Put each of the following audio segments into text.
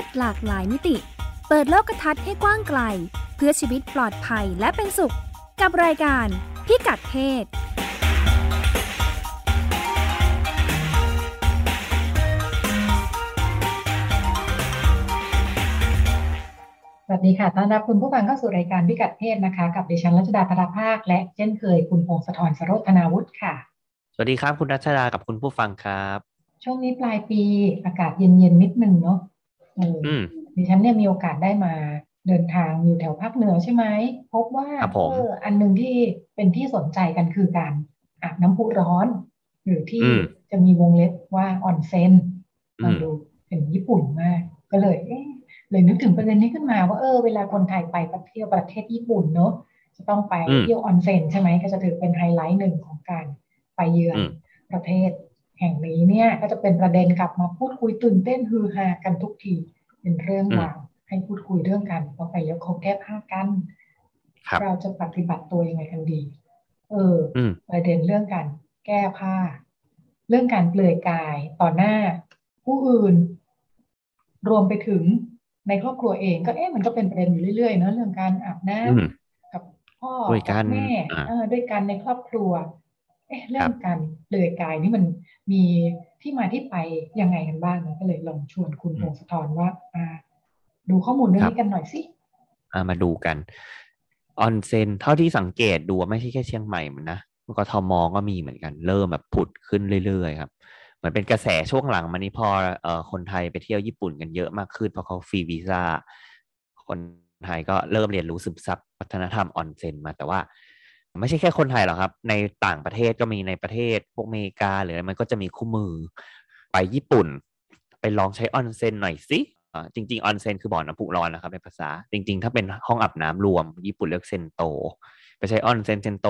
ศหลากหลายมิติ เปิดโลกทัศน์ให้กว้างไกล เพื่อชีวิตปลอดภัยและเป็นสุข กับรายการพิกัดเพศสวัสดีค่ะ ต้อนรับคุณผู้ฟังเข้าสู่รายการพิกัดเพศนะคะ กับดิฉันรัชดาธราภาค และเช่นเคยคุณพงศธรสโรธนาวุฒิค่ะ สวัสดีครับคุณรัชดากับคุณผู้ฟังครับ ช่วงนี้ปลายปีอากาศเย็นๆนิดนึงเนาะเออออืม ดิฉันเนี่ยมีโอกาสได้มาเดินทางอยู่แถวภาคเหนือใช่ไหมพบว่าครับผมเอออันหนึ่งที่เป็นที่สนใจกันคือการอาบน้ำพุร้อน หรือที่อืมจะมีวงเล็บว่าออนเซ็นอืมามดูเป็นญี่ปุ่นมาก ก็เลยเอ๊ะเลยนึกถึงประเด็นนี้ขึ้นมาว่าเออเวลาคนไทยไปเที่ยวประเทศญี่ปุ่นเนอะจะต้องไปอืมเที่ยวออนเซ็นใช่ไหมก็จะถือเป็นไฮไลท์หนึ่งของการไปเยือนอืมประเทศ แห่งนี้เนี่ยก็จะเป็นประเด็นกลับมาพูดคุยตื่นเต้นฮือฮากันทุกที เป็นเรื่องอืมราวให้พูดคุยเรื่องกันพอไปแล้วเขาแก้ผ้ากันครับเราจะปฏิบัติตัวยังไงกันดี เอออืมประเด็นเรื่องการแก้ผ้า เรื่องการเปลือยกายต่อหน้า ผู้อื่น รวมไปถึงในครอบครัวเองก็เอ๊ะมันก็เป็นประเด็นอยู่เรื่อยๆเนอะเรื่องการอาบน้อืมำกับพ่อด้วยกันบแม่อ่าเออด้วยกันในครอบครัว เอ๊ะเรื่องการเปลือยกายนี่มันมีที่มาที่ไปยังไงกันบ้างนะก็เลยลองชวนคุณพงศธรว่าอ่าดูข้อมูลเรื่องนี้กันหน่อยสิอ่ามาดูกันออนเซ็นเท่าที่สังเกตดูไม่ใช่แค่เชียงใหม่มันนะกทมก็มีเหมือนกัน เริ่มแบบผุดขึ้นเรื่อยๆครับเหมือนเป็นกระแสช่วงหลังมานี้พอเอ่อคนไทยไปเที่ยวญี่ปุ่นกันเยอะมากขึ้นเพราะเขาฟรีวีซ่าคนไทยก็เริ่มเรียนรู้ซึมซับวัฒนธรรมออนเซ็นมาแต่ว่า ไม่ใช่แค่คนไทยหรอกครับ ในต่างประเทศก็มีในประเทศพวกอเมริกาหรืออะไรมันก็จะมีคู่มือ ไปญี่ปุ่น ไปลองใช้ออนเซ็นหน่อยสิจริงๆออนเซ็นคือบ่อน้ำพุร้อนนะครับในภาษา จริง ๆ ถ้าเป็นห้องอาบน้ำรวม ญี่ปุ่นเรียกเซนโต ไปใช้ออนเซ็นเซนโต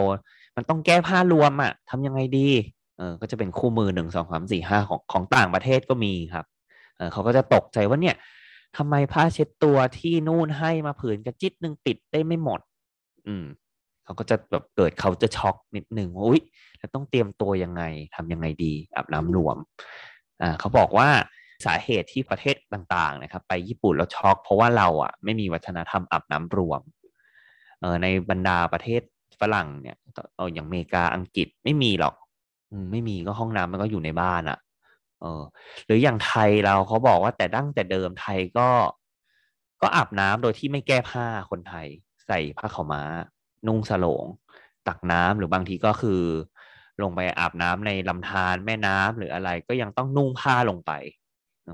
มันต้องแก้ผ้ารวมอะทำยังไงดีเออก็จะเป็นคู่มือหนึ่งสองสามสี่ห้าของของต่างประเทศก็มีครับเออเขาก็จะตกใจว่าเนี่ยทำไมผ้าเช็ดตัวที่นู่นให้มาผืนกระจิตหนึ่งปิดได้ไม่หมด อืม เขาก็จะแบบเกิดเขาจะช็อกนิดหนึ่งว่าอุ๊ยแล้วต้องเตรียมตัวยังไงทำยังไงดีอาบน้ำรวมอ่าเขาบอกว่าสาเหตุที่ประเทศต่างๆนะครับ ไปญี่ปุ่นแล้วช็อก เพราะว่าเราอะไม่มีวัฒนธรรมอาบน้ำรวมเออในบรรดาประเทศฝรั่งเนี่ยเอออย่างอเมริกาอังกฤษไม่มีหรอกไม่มีก็ห้องน้ำมันก็อยู่ในบ้านอะ เออ หรืออย่างไทยเราเขาบอกว่าแต่ดั้งแต่เดิมไทยก็ ก็อาบน้ำโดยที่ไม่แก้ผ้าคนไทย ใส่ผ้าขาวม้า นุ่งสโลงตักน้ำหรือบางทีก็คือ ลงไปอาบน้ำในลำธารแม่น้ำหรืออะไร ก็ยังต้องนุ่งผ้าลงไป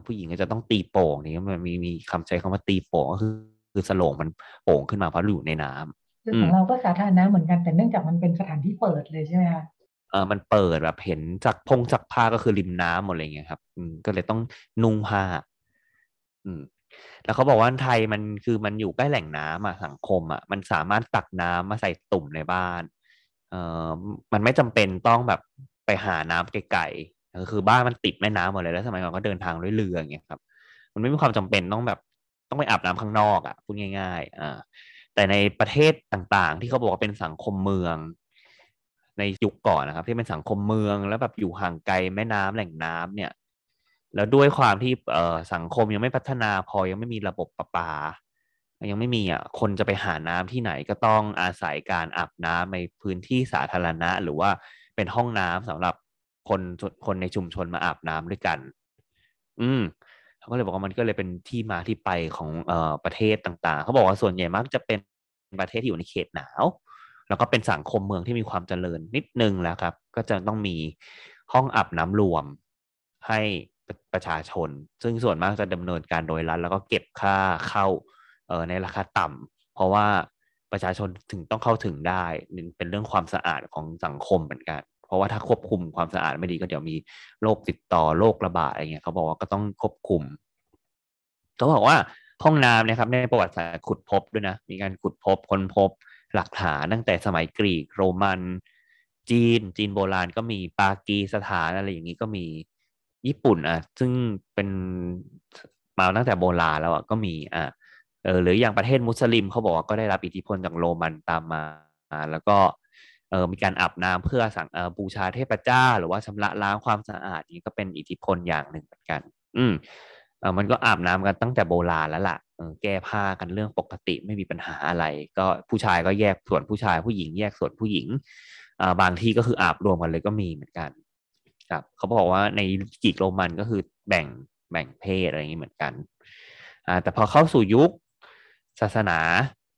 ผู้หญิงก็จะต้องตีโป่งนี่มันมีมีคำใช้คำว่าตีโป่งก็คือ คือสโลงมันโป่งขึ้นมาเพราะอยู่ในน้ำคือของเราก็สาธารณะเหมือนกันแต่เนื่องจากมันเป็นสถานที่เปิดเลยใช่ไหมคะเออมันเปิดแบบเห็นจากพงจากผ้าก็คือริมน้ำหมดเลยไงครับ อืมก็เลยต้องนุ่งผ้า อืม แล้วเขาบอกว่าไทยมันคือมันอยู่ใกล้แหล่งน้ำอะสังคมอะมันสามารถตักน้ำมาใส่ตุ่มในบ้าน เอ่อมันไม่จำเป็นต้องแบบไปหาน้ำไกลๆก็คือบ้านมันติดแม่น้ำหมดเลยแล้วสมัยก่อนก็เดินทางด้วยเรืออย่างเงี้ยครับ มันไม่มีความจำเป็นต้องแบบต้องไปอาบน้ำข้างนอกอะพูดง่าย ๆอ่าแต่ในประเทศต่างๆ ที่เขาบอกว่าเป็นสังคมเมือง ในยุคก่อนนะครับ ที่เป็นสังคมเมืองแล้วแบบอยู่ห่างไกลแม่น้ำแหล่งน้ำเนี่ย แล้วด้วยความที่เออสังคมยังไม่พัฒนาพอยังไม่มีระบบประปา ยังไม่มีอะคนจะไปหาน้ำที่ไหนก็ต้องอาศัยการอาบน้ำในพื้นที่สาธารณะ หรือว่าเป็นห้องน้ำสำหรับคนคนในชุมชนมาอาบน้ำด้วยกัน อืมเขาก็เลยบอกว่ามันก็เลยเป็นที่มาที่ไปของเอ่อประเทศต่างๆ เขาบอกว่าส่วนใหญ่มักจะเป็นประเทศที่อยู่ในเขตหนาว แล้วก็เป็นสังคมเมืองที่มีความเจริญนิดนึงแล้วครับ ก็จะต้องมีห้องอาบน้ำรวมให้ ประชาชน ซึ่งส่วนมากจะดำเนินการโดยรัฐแล้วก็เก็บค่าเข้าเอ่อในราคาต่ำเพราะว่าประชาชนถึงต้องเข้าถึงได้เป็นเรื่องความสะอาดของสังคมเหมือนกัน เพราะว่าถ้าควบคุมความสะอาดไม่ดีก็เดี๋ยวมีโรคติดต่อโรคระบาดอะไรเงี้ยเขาบอกว่าก็ต้องควบคุมเขาบอกว่าห้องน้ำนี่ยครับในประวัติศาสตร์ขุดพบด้วยนะมีการขุดพบค้นพบหลักฐานตั้งแต่สมัยกรีกโรมันจีน จีนโบราณก็มีปากีสถานอะไรอย่างนี้ก็มี ญี่ปุ่นอะซึ่งเป็นมาตั้งแต่โบราณแล้วอะก็มีอะเออหรืออย่างประเทศมุสลิมเขาบอกว่าก็ได้รับอิทธิพลจากโรมันตามมาแล้วก็เออมีการอาบน้ำเพื่อสั่งเออบูชาเทพเจ้า หรือว่าชำระล้างความสะอาดนี่ก็เป็นอิทธิพลอย่างหนึ่งเหมือนกัน อืมอมันก็อาบน้ำกันตั้งแต่โบราณแล้วล่ะแก้ผ้ากันเรื่องปกติไม่มีปัญหาอะไร ก็ผู้ชายก็แยกส่วนผู้ชายผู้หญิงแยกส่วนผู้หญิงบางที่ก็คืออาบรวมกันเลยก็มีเหมือนกัน ครับเขาบอกว่าในกีกโรมันก็คือแบ่งแบ่งเพศอะไรอย่างนี้เหมือนกันแต่พอเข้าสู่ยุคศาสนา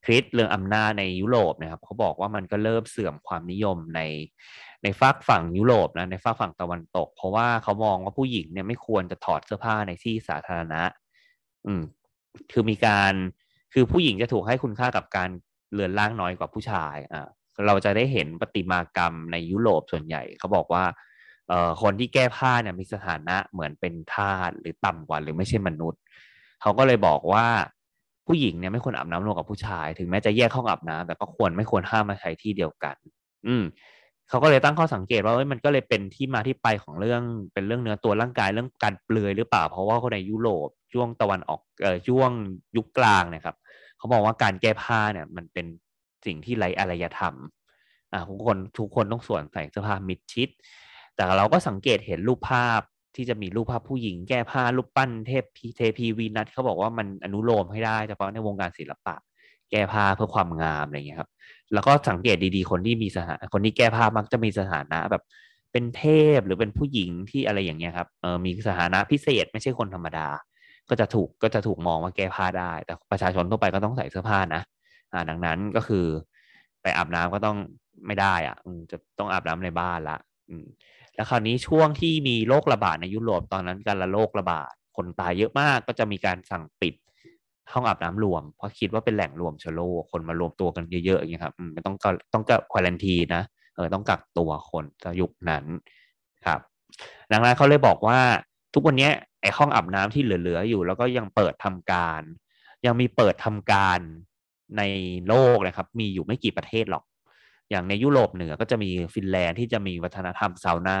คริสต์เรื่องอำนาจในยุโรปนะครับเขาบอกว่ามันก็เริ่มเสื่อมความนิยมในในฝากฝั่งยุโรปนะในฝากฝั่งตะวันตก เพราะว่าเขามองว่าผู้หญิงเนี่ยไม่ควรจะถอดเสื้อผ้าในที่สาธารณะ อืมคือมีการคือผู้หญิงจะถูกให้คุณค่ากับการเลือนล่างน้อยกว่าผู้ชายอ่าเราจะได้เห็นปฏิมากรรมในยุโรปส่วนใหญ่ เขาบอกว่า เอ่อคนที่แก้ผ้าเนี่ยมีสถานะเหมือนเป็นทาสหรือต่ำกว่าหรือไม่ใช่มนุษย์ เขาก็เลยบอกว่าผู้หญิงเนี่ยไม่ควรอาบน้ำรวมกับผู้ชาย ถึงแม้จะแยกห้องอาบน้ำแต่ก็ควรไม่ควรห้ามมาใช้ที่เดียวกัน อืมเขาก็เลยตั้งข้อสังเกตว่ามันก็เลยเป็นที่มาที่ไปของเรื่องเป็นเรื่องเนื้อตัวร่างกายเรื่องการเปลือยหรือเปล่า เพราะว่าคนในยุโรปช่วงตะวันออกเอ่อช่วงยุคกลางนะครับ เขาบอกว่าการแก้ผ้าเนี่ย มันเป็นสิ่งที่ไร้อารยธรรม อ่าทุกคนทุกคนต้องสวมใส่เสื้อผ้ามิดชิด แต่เราก็สังเกตเห็นรูปภาพที่จะมีรูปภาพผู้หญิงแก้ผ้ารูปปั้นเทพพีเทพีวีนัทเขาบอกว่ามันอนุโลมให้ได้เฉพาะในวงการศิลปะ แก้ผ้าเพื่อความงามอะไรเงี้ยครับ แล้วก็สังเกตดีๆ คนที่มีสถาคนที่แก้ผ้ามักจะมีสถานะแบบเป็นเทพหรือเป็นผู้หญิงที่อะไรอย่างเงี้ยครับเออมีสถานะพิเศษไม่ใช่คนธรรมดา ก็จะถูกก็จะถูกมองว่าแก้ผ้าได้ แต่ประชาชนทั่วไปก็ต้องใส่เสื้อผ้านะอ่าดังนั้นก็คือ ไปอาบน้ำก็ต้องไม่ได้อะจะต้องอาบน้ำในบ้านละอืม แล้วคราวนี้ช่วงที่มีโรคระบาดในยุโรปตอนนั้นการละโรคระบาดคนตายเยอะมากก็จะมีการสั่งปิดห้องอาบน้ำรวม เพราะคิดว่าเป็นแหล่งรวมเชื้อโรคคนมารวมตัวกันเยอะๆอย่างเงี้ยครับมันต้องต้องกับควอลันทีนะเออต้องกักตัวคนในยุคนั้นครับดังนั้นเขาเลยบอกว่าทุกวันนี้ไอห้องอาบน้ำที่เหลือๆอยู่ แล้วก็ยังเปิดทำการ ยังมีเปิดทำการในโลกนะครับ มีอยู่ไม่กี่ประเทศหรอก อย่างในยุโรปเหนือก็จะมีฟินแลนด์ที่จะมีวัฒนธรรมซาวน่า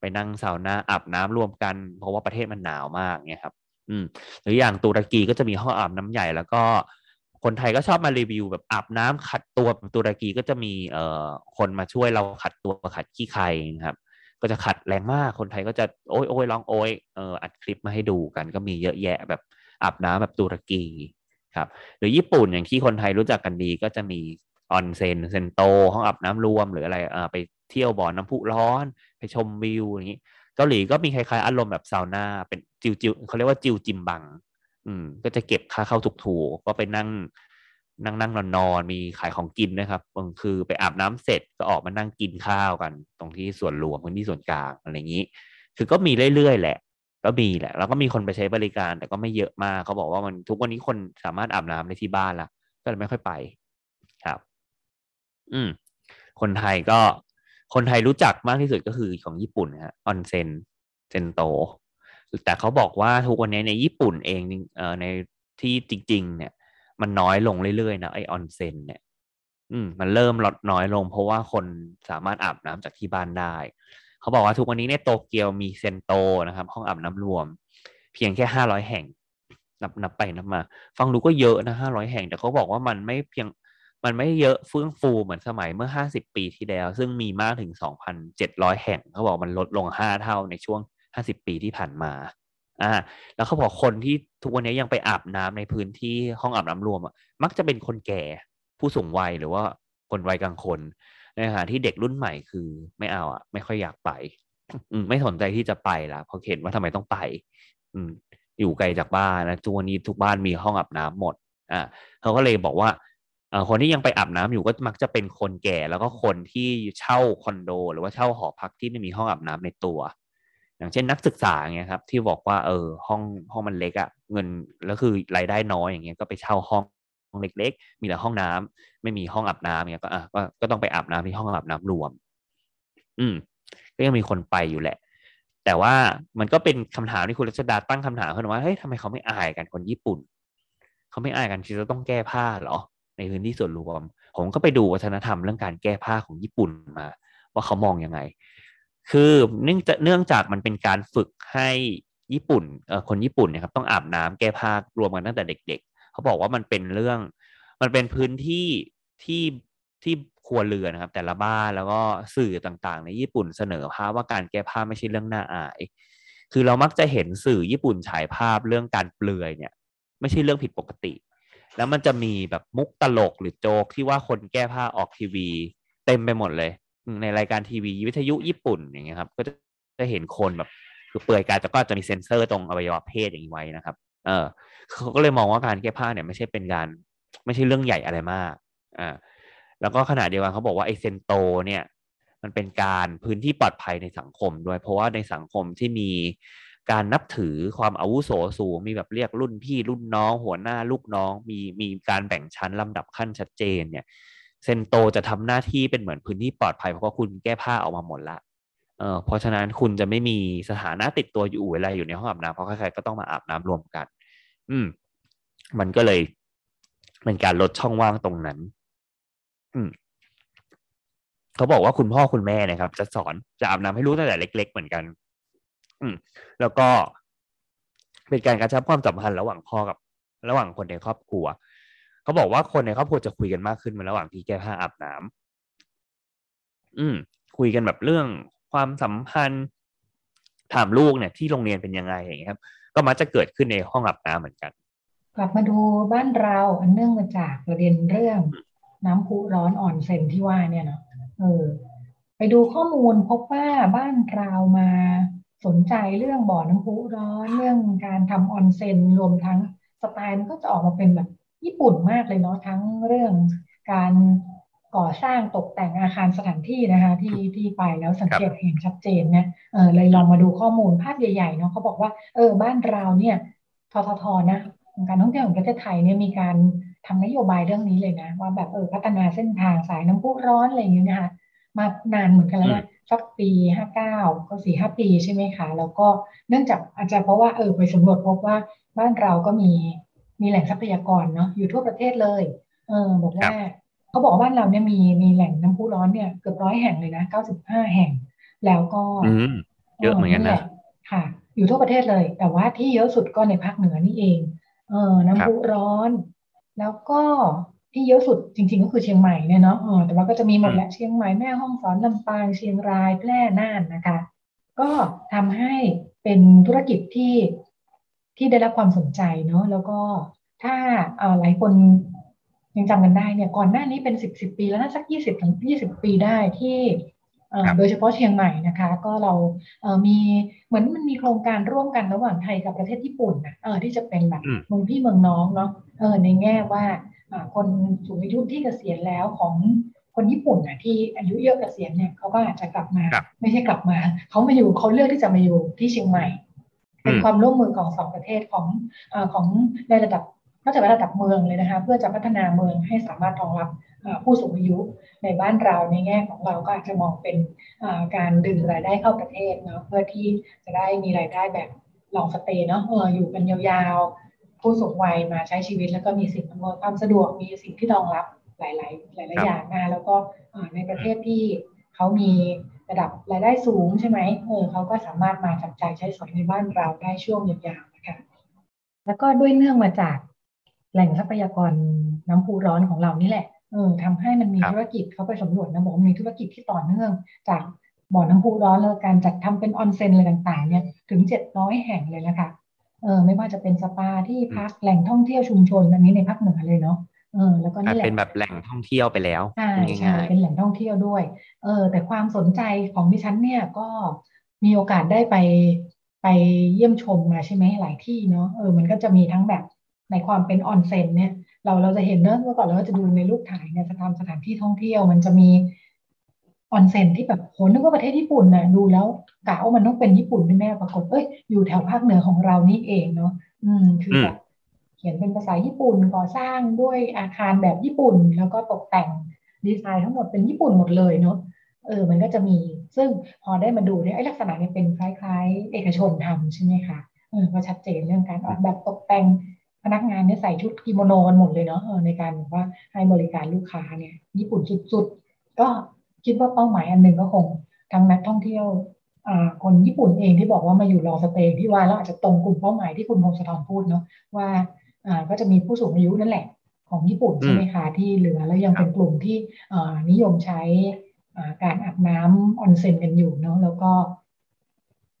ไปนั่งซาวน่าอาบน้ำรวมกัน เพราะว่าประเทศมันหนาวมากเนี่ยครับ อืม หรืออย่างตุรกีก็จะมีห้องอาบน้ำใหญ่ แล้วก็คนไทยก็ชอบมารีวิวแบบอาบน้ำขัดตัวตุรกีก็จะมีเอ่อคนมาช่วยเราขัดตัวขัดขี้ใครนะครับ ก็จะขัดแรงมากคนไทยก็จะโอ้ยโอ้ยร้องโอ้ยเอออัดคลิปมาให้ดูกันก็มีเยอะแยะแบบอาบน้ำแบบตุรกีครับหรือญี่ปุ่นอย่างที่คนไทยรู้จักกันดีก็จะมี ออนเซนเซนโตห้องอาบน้ำรวมหรืออะไรไปเที่ยวบ่อน้ำพุร้อน ไปชมวิวอย่างนี้เกาหลีก็มีคล้ายๆอารมณ์แบบซาวน่าเป็นจิวจิวเขาเรียกว่าจิวจิมบัง อืม ก็จะเก็บค่าเข้าถูกๆก็ไปนั่ง นั่งนั่งนอนนอนมีขายของกินนะครับคือไปอาบน้ำเสร็จก็ออกมานั่งกินข้าวกัน ตรงที่ส่วนรวมพื้นที่ส่วนกลางอะไรอย่างนี้ คือก็มีเรื่อยๆแหละ ก็มีแหละ แล้วก็มีคนไปใช้บริการแต่ก็ไม่เยอะมากเขาบอกว่ามันทุกวันนี้คนสามารถอาบน้ำได้ที่บ้านล้วก็เลยไม่ค่อยไป อืม คนไทยก็คนไทยรู้จักมากที่สุดก็คือของญี่ปุ่นฮะออนเซนเซนโต แต่เขาบอกว่าทุกวันนี้ในญี่ปุ่นเองเอ่อในที่จริง ๆ เนี่ย มันน้อยลงเรื่อยๆนะไอออนเซนเนี่ย อืม มันเริ่มลดน้อยลง เพราะว่าคนสามารถอาบน้ำจากที่บ้านได้ เขาบอกว่าทุกวันนี้ในโตเกียวมีเซนโตนะครับ ห้องอาบน้ำรวม เพียงแค่ห้าร้อยแห่งนับนับไปนับมา ฟังดูก็เยอะนะห้าร้อยแห่ง แต่เขาบอกว่ามันไม่เพียง มันไม่เยอะเฟื่องฟูเหมือนสมัยเมื่อ 50 ปีที่แล้ว ซึ่งมีมากถึง 2,700 แห่งเขาบอกมันลดลง 5 เท่าในช่วง 50 ปีที่ผ่านมาอ่าแล้วเขาบอกคนที่ทุกวันนี้ยังไปอาบน้ำในพื้นที่ห้องอาบน้ำรวมอะมักจะเป็นคนแก่ผู้สูงวัยหรือว่าคนวัยกลางคนในขณะที่เด็กรุ่นใหม่คือไม่เอาอะ ไม่ค่อยอยากไป อืมไม่สนใจที่จะไปละเพราะเห็นว่าทำไมต้องไป อืม อยู่ไกลจากบ้านนะทุกวันนี้ทุกบ้านมีห้องอาบน้ำหมด อ่าเขาก็เลยบอกว่า คนที่ยังไปอาบน้ำอยู่ก็มักจะเป็นคนแก่ แล้วก็คนที่เช่าคอนโด หรือว่าเช่าหอพักที่ไม่มีห้องอาบน้ำในตัว อย่างเช่นนักศึกษาเงี้ยครับ ที่บอกว่าเออห้องห้องมันเล็กอะเงินแล้วคือรายได้น้อยอย่างเงี้ยก็ไปเช่าห้องห้องเล็ก ๆ มีแต่ห้องน้ำไม่มีห้องอาบน้ำเงี้ยก็อะก็ก็ต้องไปอาบน้ำที่ห้องอาบน้ำรวม อืม ก็ยังมีคนไปอยู่แหละ แต่ว่ามันก็เป็นคำถามที่คุณรัชดาตั้งคำถามขึ้นว่าเฮ้ยทำไมเขาไม่อายกันคนญี่ปุ่น เขาไม่อายกันที่จะต้องแก้ผ้าเหรอ ในพื้นที่ส่วนรวม ผมก็ไปดูวัฒนธรรมเรื่องการแก้ผ้าของญี่ปุ่นมา ว่าเขามองยังไง คือเนื่องจากเนื่องจากมันเป็นการฝึกให้ญี่ปุ่นคนญี่ปุ่นเนี่ยครับต้องอาบน้ำแก้ผ้ารวมกันตั้งแต่เด็ก ๆ เขาบอกว่ามันเป็นเรื่อง มันเป็นพื้นที่ที่ที่ครัวเรือนนะครับ แต่ละบ้านแล้วก็สื่อต่างๆ ในญี่ปุ่นเสนอภาพว่าการแก้ผ้าไม่ใช่เรื่องน่าอาย คือเรามักจะเห็นสื่อญี่ปุ่นฉายภาพเรื่องการเปลือยเนี่ย ไม่ใช่เรื่องผิดปกติ แล้วมันจะมีแบบมุกตลกหรือโจกที่ว่าคนแก้ผ้าออกทีวี เต็มไปหมดเลย ในรายการทีวีวิทยุญี่ปุ่นอย่างเงี้ยครับ ก็จะเห็นคนแบบคือเปลือยกายแต่ก็จะมีเซ็นเซอร์ตรงอวัยวะเพศอย่างนี้ไว้นะครับ เออเขาก็เลยมองว่าการแก้ผ้าเนี่ยไม่ใช่เป็นการ ไม่ใช่เรื่องใหญ่อะไรมากอ่าแล้วก็ขณะเดียวกันเขาบอกว่าไอเซนโตเนี่ย มันเป็นการพื้นที่ปลอดภัยในสังคมด้วย เพราะว่าในสังคมที่มี การนับถือความอาวุโสสูง มีแบบเรียกรุ่นพี่รุ่นน้อง หัวหน้าลูกน้อง มีมีการแบ่งชั้นลำดับขั้นชัดเจนเนี่ยเซนโตจะทำหน้าที่เป็นเหมือนพื้นที่ปลอดภัยเพราะว่าคุณแก้ผ้าออกมาหมดละเออเพราะฉะนั้นคุณจะไม่มีสถานะติดตัวอยู่เวลาอยู่ในห้องอาบน้ำเพราะใครๆก็ต้องมาอาบน้ำรวมกัน อืม มันก็เลยเป็นการลดช่องว่างตรงนั้น อืมเขาบอกว่าคุณพ่อคุณแม่นะครับ จะสอนจะอาบน้ำให้ลูกตั้งแต่เล็ก ๆ เหมือนกัน อืมแล้วก็เป็นการกระชับความสัมพันธ์ระหว่างพ่อกับ ระหว่างคนในครอบครัว เขาบอกว่าคนในครอบครัวจะคุยกันมากขึ้นมาระหว่างที่แก้ผ้าอาบน้ำอืม คุยกันแบบเรื่องความสัมพันธ์ถามลูกเนี่ยที่โรงเรียนเป็นยังไงอย่างเงี้ยครับ ก็มักจะเกิดขึ้นในห้องอาบน้ำเหมือนกัน กลับมาดูบ้านเราอันเนื่องมาจากประเด็นเรื่อง น้ำพุร้อนอ่อนเซนที่ว่าเนี่ยเนาะเออ ไปดูข้อมูลพบว่าบ้านเรามา สนใจเรื่องบ่อน้ำพุร้อนเรื่องการทำออนเซนรวมทั้งสไตล์มันก็จะออกมาเป็นแบบญี่ปุ่นมากเลยเนาะทั้งเรื่องการก่อสร้างตกแต่งอาคารสถานที่นะคะ ที่ที่ไปแล้วสังเกตเห็นชัดเจนนะเออเลยลองมาดูข้อมูลภาพใหญ่ๆเนาะเขาบอกว่าเออบ้านเราเนี่ยทททนะการท่องเที่ยวของประเทศไทยเนี่ยมีการทำนโยบายเรื่องนี้เลยนะ ว่าแบบเออพัฒนาเส้นทางสายน้ำพุร้อนอะไรอย่างเงี้ยนะคะมานานเหมือนกันแล้วนะ สักปีห้าเก้าก็สี่ห้าปีใช่ไหมคะแล้วก็เนื่องจากอาจจะเพราะว่าเออไปสำรวจพบว่าบ้านเราก็มีมีแหล่งทรัพยากรเนาะอยู่ทั่วประเทศเลยเออบอกว่าเขาบอกว่าบ้านเราเนี่ยมีมีแหล่งน้ำพุร้อนเนี่ยเกือบร้อยแห่งเลยนะเก้าสิบห้าแห่ง แล้วก็เยอะเหมือนกันนะค่ะ อยู่ทั่วประเทศเลย แต่ว่าที่เยอะสุดก็ในภาคเหนือนี่เอง เออน้ำพุร้อน แล้วก็ ที่เยอะสุดจริง ๆ ก็คือเชียงใหม่เนี่ยเนาะแต่ว่าก็จะมีหมดแหละเชียงใหม่แม่ห้องสอนลำปางเชียงรายแพร่น่านนะคะ ก็ทำให้เป็นธุรกิจที่ที่ได้รับความสนใจเนาะแล้วก็ถ้าหลายคนยังจำกันได้เนี่ยก่อนหน้านี้เป็นสิบสิบปีแล้วน่าสักยี่สิบถึงยี่สิบปีได้ที่โดยเฉพาะเชียงใหม่นะคะ ก็เราเมีเหมือนมันมีโครงการร่วมกันระหว่างไทยกับประเทศญี่ปุ่นนะเออที่จะเป็นแบบเมืองพี่เมืองน้องเนาะเออในแง่ว่า คนสูงอายุที่เกษียณแล้วของคนญี่ปุ่นนะที่อายุเยอะเกษียณเนี่ยเขาก็อาจจะกลับมา ไม่ใช่กลับมาเขามาอยู่เขาเลือกที่จะมาอยู่ที่เชียงใหม่ เป็นความร่วมมือของสองประเทศของอของในระดับนอกจากระดับเมืองเลยนะคะเพื่อจะพัฒนาเมืองให้สามารถรองรับผู้สูงอายุในบ้านเราในแง่ของเราก็อาจจะมองเป็นการดึงรายได้เข้าประเทศเนาะเพื่อที่จะได้มีรายได้แบบลองสเตย์เนาะอยู่กันยาว ผู้สูงวัยมาใช้ชีวิต แล้วก็มีสิ่งอำนวยความสะดวกมีสิ่งที่รองรับหลาย ๆ หลาย ๆ อย่างนะแล้วก็ในประเทศที่เขามีระดับรายได้สูงใช่ไหมเออเขาก็สามารถมาจับจ่ายใช้สอยในบ้านเราได้ช่วงยาวๆนะคะแล้วก็ด้วยเนื่องมาจากแหล่งทรัพยากรน้ำพุร้อนของเรานี่แหละเออทำให้มันมีธุรกิจเขาไปสำรวจนะบอกมีธุรกิจที่ต่อเนื่อง จากบ่อน้ำพุร้อนแล้วการจัดทำเป็นออนเซ็นอะไรต่าง ๆ เนี่ยถึงเจ็ดร้อยแห่งเลยนะคะ เออไม่ว่าจะเป็นสปาที่พักแหล่งท่องเที่ยวชุมชนอันนี้ในภาคเหนือเลยเนาะเออแล้วก็นี่แหละเป็นแบบแหล่งท่องเที่ยวไปแล้วใช่ใช่เป็นแหล่งท่องเที่ยวด้วยเออแต่ความสนใจของดิฉันเนี่ยก็มีโอกาสได้ไปไปเยี่ยมชมมาใช่ไหมหลายที่เนาะเออมันก็จะมีทั้งแบบในความเป็นออนเซ็นเนี่ยเราเราจะเห็นเนอะเมื่อก่อนเราก็จะดูในรูปถ่ายเนี่ยจะทำสถานที่ท่องเที่ยว มันจะมี ออนเซ็นที่แบบโหนึกว่าประเทศญี่ปุ่นนะดูแล้วกะว่ามันต้องเป็นญี่ปุ่นแน่ปรากฏเอ้ยอยู่แถวภาคเหนือของเรานี่เองเนาะอืมคือแบบเขียนเป็นภาษาญี่ปุ่นก่อสร้างด้วยอาคารแบบญี่ปุ่น แล้วก็ตกแต่งดีไซน์ทั้งหมดเป็นญี่ปุ่นหมดเลยเนาะเออ มันก็จะมี ซึ่งพอได้มาดูเนี่ยไอ้ลักษณะเนี่ยเป็นคล้ายๆ เอกชนทำใช่ไหมคะเออก็ชัดเจนเรื่องการออกแบบตกแต่งพนักงานเนี่ยใส่ชุดกิโมโนกันหมดเลยเนาะในการว่าให้บริการลูกค้าเนี่ย ญี่ปุ่นสุดๆ ก็ คิดว่าเป้าหมายอันหนึ่งก็คงทั้งนักท่องเที่ยวคนญี่ปุ่นเองที่บอกว่ามาอยู่ long stay ที่ว่าแล้วอาจจะตรงกลุ่มเป้าหมายที่คุณพงศธรพูดเนาะว่าก็จะมีผู้สูงอายุนั่นแหละของญี่ปุ่นใช่ไหมคะที่เหลือแล้วยังเป็นกลุ่มที่นิยมใช้การอาบน้ำออนเซ็นกันอยู่เนาะแล้วก็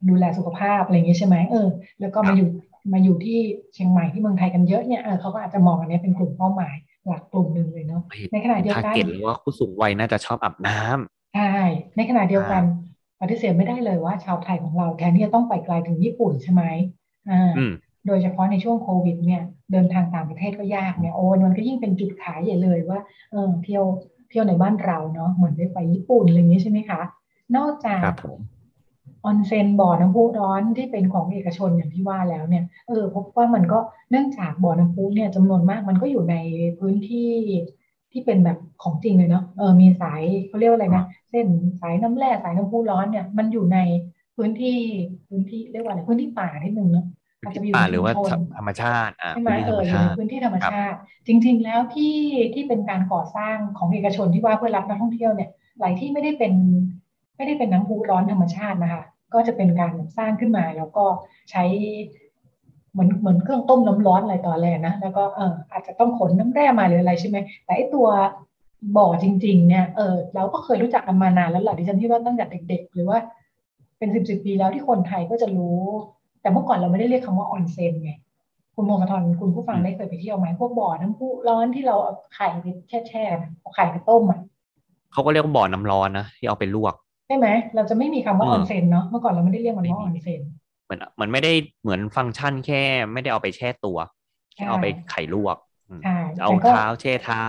ดูแลสุขภาพอะไรอย่างเงี้ยใช่ไหมเออ แล้วก็มาอยู่มาอยู่ที่เชียงใหม่ที่เมืองไทยกันเยอะเนี่ยเออเขาก็อาจจะมองอันนี้เป็นกลุ่มเป้าหมายหลักกลุ่มหนึ่งเลยเนาะ ในขณะเดียวกันเก็ตว่าผู้สูงวัยน่าจะชอบอาบน้ำใช่ในขณะเดียวกันปฏิเสธไม่ได้เลยว่าชาวไทยของเราแทนที่จะต้องไปไกลถึงญี่ปุ่นใช่ไหมอ่าโดยเฉพาะในช่วงโควิดเนี่ยเดินทางต่างประเทศก็ยากเนี่ยโอ้มันก็ยิ่งเป็นจุดขายใหญ่เลยว่าเออเที่ยวเที่ยวในบ้านเราเนาะเหมือนได้ไปญี่ปุ่นอะไรอย่างนี้ใช่ไหมคะ นอกจากออนเซ็นบ่อน้ำพุร้อนที่เป็นของเอกชนอย่างที่ว่าแล้วเนี่ยเออพบว่ามันก็เนื่องจากบ่อน้ำพุเนี่ยจำนวนมากมันก็อยู่ในพื้นที่ ที่เป็นแบบของจริงเลยเนาะเออมีสายเขาเรียกว่าอะไรนะเส้นสายน้ำแร่สายน้ำพุร้อนเนี่ยมันอยู่ในพื้นที่พื้นที่เรียกว่าอะไรพื้นที่ป่าที่หนึ่งเนาะอาจจะอยู่ในหรือว่าธรรมชาติใช่ไหมเอออยู่ในพื้นที่ธรรมชาติ จริง ๆ แล้วที่ที่เป็นการก่อสร้างของเอกชนที่ว่าเพื่อรับนักท่องเที่ยวเนี่ยหลายที่ไม่ได้เป็น ไม่ได้เป็นน้ำพุร้อนธรรมชาตินะคะก็จะเป็นการสร้างขึ้นมาแล้วก็ใช้ เหมือนเหมือนเครื่องต้มน้ำร้อนอะไรต่อแรกนะแล้วก็เอออาจจะต้องขนน้ำแร่มาหรืออะไรใช่ไหมแต่ไอตัวบ่อจริง ๆ เนี่ยเออเราก็เคยรู้จักกันมานานแล้วแหละดิฉันที่ว่าตั้งแต่เด็ก ๆ หรือว่า เป็นสิบสิบปีแล้วที่คนไทยก็จะรู้ แต่เมื่อก่อนเราไม่ได้เรียกคำว่าออนเซนไงคุณโมกทอนคุณผู้ฟังได้เคยไปเที่ยวไหมพวกบ่อน้ำพุร้อนที่เราเอาไข่ไปแช่แช่เอาไข่ไปต้มอะเขาก็เรียกบ่อน้ำร้อนนะที่เอาไปลวกใช่ไหมเราจะไม่มีคำว่าออนเซนเนาะเมื่อก่อนเราไม่ได้เรียกมันว่าออนเซน เหมือนมันไม่ได้เหมือนฟังก์ชันแค่ ไม่ได้เอาไปแช่ตัวเอาไปไข่ลวกเอาเท้าแช่เท้า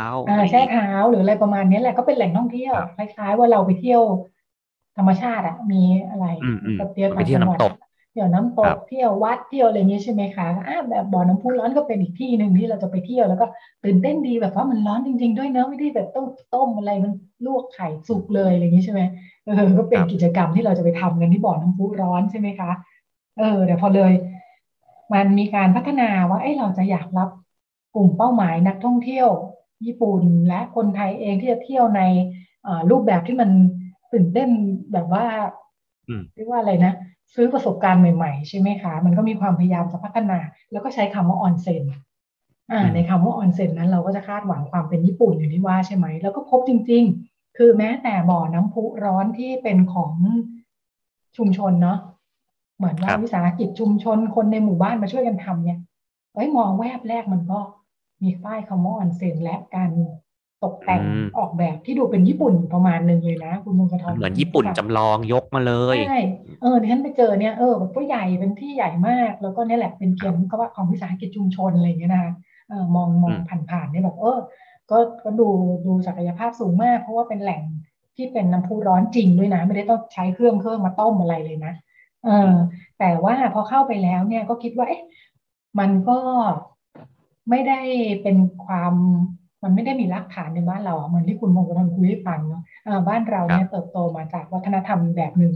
แช่เท้าหรืออะไรประมาณนี้แหละก็เป็นแหล่งท่องเที่ยวคล้ายๆว่าเราไปเที่ยว ธรรมชาติอะมีอะไรเที่ยวไปเที่ยวน้ำตกเที่ยวน้ำตกเที่ยววัดเที่ยวอะไรเงี้ยใช่ไหมคะอ่าแบบบ่อน้ำพุร้อนก็เป็นอีกที่หนึ่งที่เราจะไปเที่ยวแล้วก็ตื่นเต้นดีแบบว่ามันร้อนจริง ๆ ด้วยเนอะไม่ได้แบบต้องต้มอะไรมันลวกไข่สุกเลยอะไรอย่างนี้ใช่ไหมเออก็เป็นกิจกรรมที่เราจะไปทำกันที่บ่อน้ำพุร้อนใช่ไหมคะ เออแต่พอเลย มันมีการพัฒนาว่าเอ้เราจะอยากรับกลุ่มเป้าหมายนักท่องเที่ยว ญี่ปุ่นและคนไทยเองที่จะเที่ยวในรูปแบบที่มันตื่นเต้นแบบว่าเรียกว่าอะไรนะซื้อประสบการณ์ใหม่ๆ ใช่ไหมคะ มันก็มีความพยายามจะพัฒนา แล้วก็ใช้คำว่าออนเซ็นอ่า ในคำว่าออนเซ็นนั้นเราก็จะคาดหวังความเป็นญี่ปุ่นอย่างที่ว่าใช่ไหม แล้วก็พบจริง ๆ คือแม้แต่บ่อน้ำพุร้อนที่เป็นของชุมชนเนาะ เหมือนว่าวิสาหกิจชุมชนคนในหมู่บ้านมาช่วยกันทำเนี่ยเอ้ยมองแวบแรกมันก็มีป้ายคำว่าออนเซ็นและการตกแต่งออกแบบที่ดูเป็นญี่ปุ่นประมาณหนึ่งเลยนะ คุณมุงกระทอนเหมือนญี่ปุ่นจำลองยกมาเลยใช่เออที่ฉันไปเจอเนี่ยเออแบบก็ใหญ่เป็นที่ใหญ่มาก แล้วก็นี่แหละเป็นเกียรติก็ว่าของวิสาหกิจชุมชนอะไรอย่างเงี้ยนะเออมองมองผ่านๆเนี่ยแบบเออก็ก็ดูดูศักยภาพสูงมาก เพราะว่าเป็นแหล่งที่เป็นน้ำพุร้อนจริงด้วยนะ ไม่ได้ต้องใช้เครื่องเครื่องมาต้มอะไรเลยนะ เออแต่ว่าพอเข้าไปแล้วเนี่ยก็คิดว่าเอ๊ะมันก็ไม่ได้เป็นความมันไม่ได้มีรากฐานในบ้านเราเหมือนที่คุณมงคลคุยให้ฟังเนาะบ้านเราเนี่ยเติบโตมาจากวัฒนธรรมแบบหนึ่ง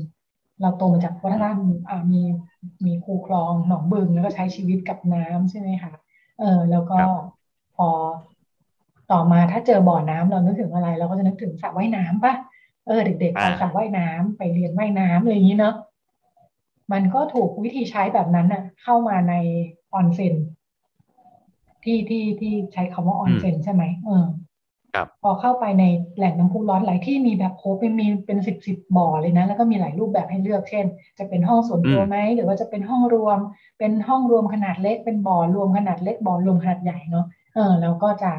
เราโตมาจากวัฒนธรรมมีมีคูคลองหนองบึงแล้วก็ใช้ชีวิตกับน้ำใช่ไหมคะเออแล้วก็พอต่อมาถ้าเจอบ่อน้ำเรานึกถึงอะไร เราก็จะนึกถึงสระว่ายน้ำปะเออเด็กๆไปสระว่ายน้ำไปเรียนว่ายน้ำอะไรอย่างนี้เนาะ มันก็ถูกวิธีใช้แบบนั้นน่ะ เข้ามาในออนเซ็นที่ที่ที่ใช้คำว่าออนเซ็นใช่ไหมเออพอเข้าไปในแหล่งน้ำพุร้อนหลายที่มีแบบโคเป็นมีเป็นสิบสิบบ่อเลยนะ แล้วก็มีหลายรูปแบบให้เลือกเช่น จะเป็นห้องส่วนตัวไหมหรือว่าจะเป็นห้องรวม เป็นห้องรวมขนาดเล็ก เป็นบ่อรวมขนาดเล็กบ่อรวมขนาดใหญ่เนาะเออแล้วก็จะ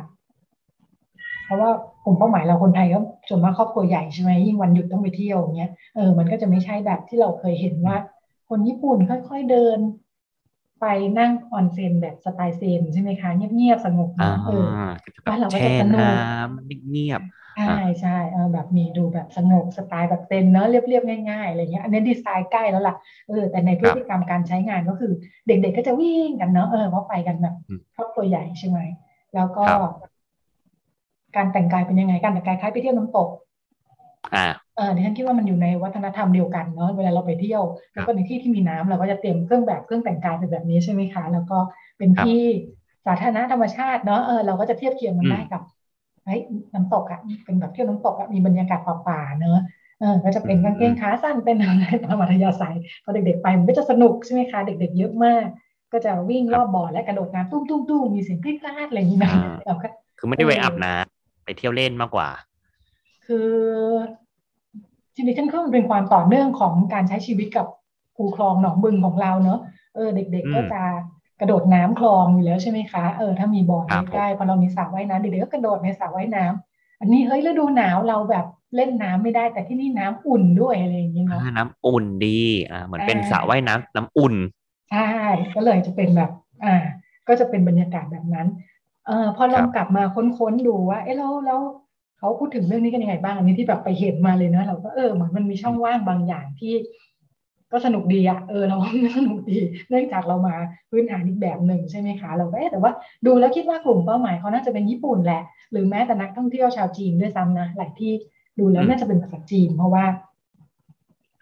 เพราะว่ากลุ่มเป้าหมายเราคนไทยก็ส่วนมากครอบครัวใหญ่ใช่ไหมยิ่งวันหยุดต้องไปเที่ยวอย่างเงี้ยเออมันก็จะไม่ใช่แบบที่เราเคยเห็นว่า คนญี่ปุ่นค่อยๆเดิน ไปนั่งออนเซนแบบสไตล์เซนใช่ไหมคะ เงียบๆสงบนะเออบ้านเราก็จะสนุกเงียบใช่ใช่เออแบบมีดูแบบสงบสไตล์แบบเซนเนอะเรียบๆง่ายๆอะไรเงี้ยอันนี้ดีไซน์ใกล้แล้วล่ะเออแต่ในพฤติกรรมการใช้งานก็คือ เด็กๆก็จะวิ่งกันเนาะเออเพราะไปกันแบบครอบครัวใหญ่ใช่ไหมแล้วก็ การแต่งกายเป็นยังไงการแต่งกายคล้ายไปเที่ยวน้ำตก อ่า เออดิฉันคิดว่ามันอยู่ในวัฒนธรรมเดียวกันเนาะเวลาเราไปเที่ยวแล้วก็ในที่ที่มีน้ำเราก็จะเตรียมเครื่องแบบเครื่องแต่งกายเป็นแบบนี้ใช่ไหมคะ แล้วก็เป็นที่สาธารณะธรรมชาติเนาะเออเราก็จะเทียบเคียงมันได้กับเฮ้ยน้ำตกอะเป็นแบบเที่ยวน้ำตกอะมีบรรยากาศป่าๆเนอะเออก็จะเป็นกางเกงขาสั้นเป็นอะไรตามอัธยาศัยพอเด็กๆไปมันก็จะสนุกใช่ไหมคะ เด็ก ๆ เยอะมาก ก็จะวิ่งรอบบ่อและกระโดดน้ำตุ้มๆๆมีเสียงกรี๊ดกราดอะไรอย่างนี้นะเราก็คือไม่ได้ไปอาบน้ำไปเที่ยวเล่นมากกว่า คือ จริงๆฉันคิดว่ามันเป็นความต่อเนื่องของการใช้ชีวิตกับคูคลองหนองบึงของเราเนอะเออเด็ก ๆ ก็จะกระโดดน้ำคลองอยู่แล้วใช่ไหมคะเออถ้ามีบ่อใกล้ๆพอเรามีสระว่ายน้ำเด็กๆก็กระโดดในสระว่ายน้ำอันนี้เฮ้ยฤดูหนาวเราแบบเล่นน้ำไม่ได้แต่ที่นี่น้ำอุ่นด้วยอะไรอย่างเงี้ยเนาะน้ำอุ่นดีอ่าเหมือนเป็นสระว่ายน้ำน้ำอุ่นใช่ก็เลยจะเป็นแบบอ่า ก็จะเป็นบรรยากาศแบบนั้นเออพอเรากลับมาค้นๆดูว่าเออแล้วแล้ว เขาพูดถึงเรื่องนี้กันยังไงบ้างอันนี้ที่แบบไปเห็นมาเลยนะเราก็เออเหมือนมันมีช่องว่างบางอย่างที่ ก็สนุกดีอะเออเราสนุกดีเนื่องจากเรามาพื้นฐานอีกแบบหนึ่งใช่ไหมคะเราก็เอ๊แต่ว่าดูแล้วคิดว่ากลุ่มเป้าหมายเขาน่าจะเป็นญี่ปุ่นแหละ หรือแม้แต่นักท่องเที่ยวชาวจีนด้วยซ้ำนะหลายที่ดูแล้วน่าจะเป็นภาษาจีน เพราะว่า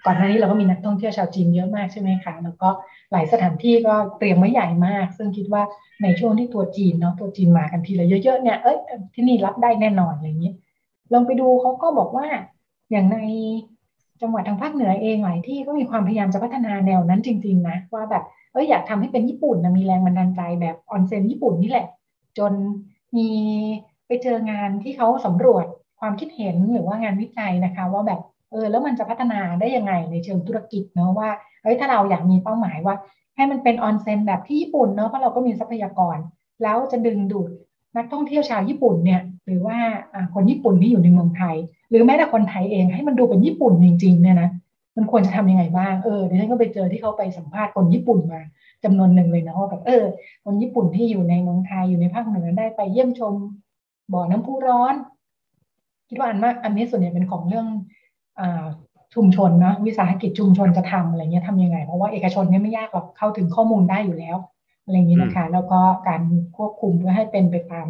ก่อนหน้านี้เราก็มีนักท่องเที่ยวชาวจีนเยอะมากใช่ไหมคะแล้วก็หลายสถานที่ก็เตรียมไว้ใหญ่มาก ซึ่งคิดว่าในช่วงที่ตัวจีนเนาะตัวจีนมากันทีละเยอะๆเนี่ยเอ้ยที่นี่รับได้แน่นอนอะไรอย่างนี้ ลองไปดูเขาก็บอกว่าอย่างในจังหวัดทางภาคเหนือเองหลายที่ก็มีความพยายามจะพัฒนาแนวนั้นจริง ๆ นะ ว่าแบบเอออยากทำให้เป็นญี่ปุ่นนะมีแรงบันดาลใจแบบออนเซ็นญี่ปุ่นนี่แหละ จนมีไปเจองานที่เขาสำรวจความคิดเห็นหรือว่างานวิจัยนะคะ ว่าแบบเออแล้วมันจะพัฒนาได้ยังไงในเชิงธุรกิจเนาะว่าเฮ้ยถ้าเราอยากมีเป้าหมายว่า ให้มันเป็นออนเซ็นแบบที่ญี่ปุ่นเนาะเพราะเราก็มีทรัพยากร แล้วจะดึงดูดนักท่องเที่ยวชาวญี่ปุ่นเนี่ย หรือว่าคนญี่ปุ่นที่อยู่ในเมืองไทย หรือแม้แต่คนไทยเองให้มันดูเป็นญี่ปุ่นจริงๆเนี่ยนะมันควรจะทำยังไงบ้างเออเดี๋ยวฉันก็ไปเจอที่เขาไปสัมภาษณ์คนญี่ปุ่นมาจำนวนหนึ่งเลยนะว่าแบบเออ คนญี่ปุ่นที่อยู่ในเมืองไทยอยู่ในภาคเหนือได้ไปเยี่ยมชมบ่อน้ำพุร้อน คิดว่าอันมากอันนี้ส่วนใหญ่เป็นของเรื่องอชุมชนนะวิสาหกิจชุมชนจะทำอะไรเงี้ยทำยังไง เพราะว่าเอกชนเนี่ยไม่ยากหรอกเข้าถึงข้อมูลได้อยู่แล้วอะไรอย่างนี้นะคะ แล้วก็การควบคุมเพื่อให้เป็นไปตาม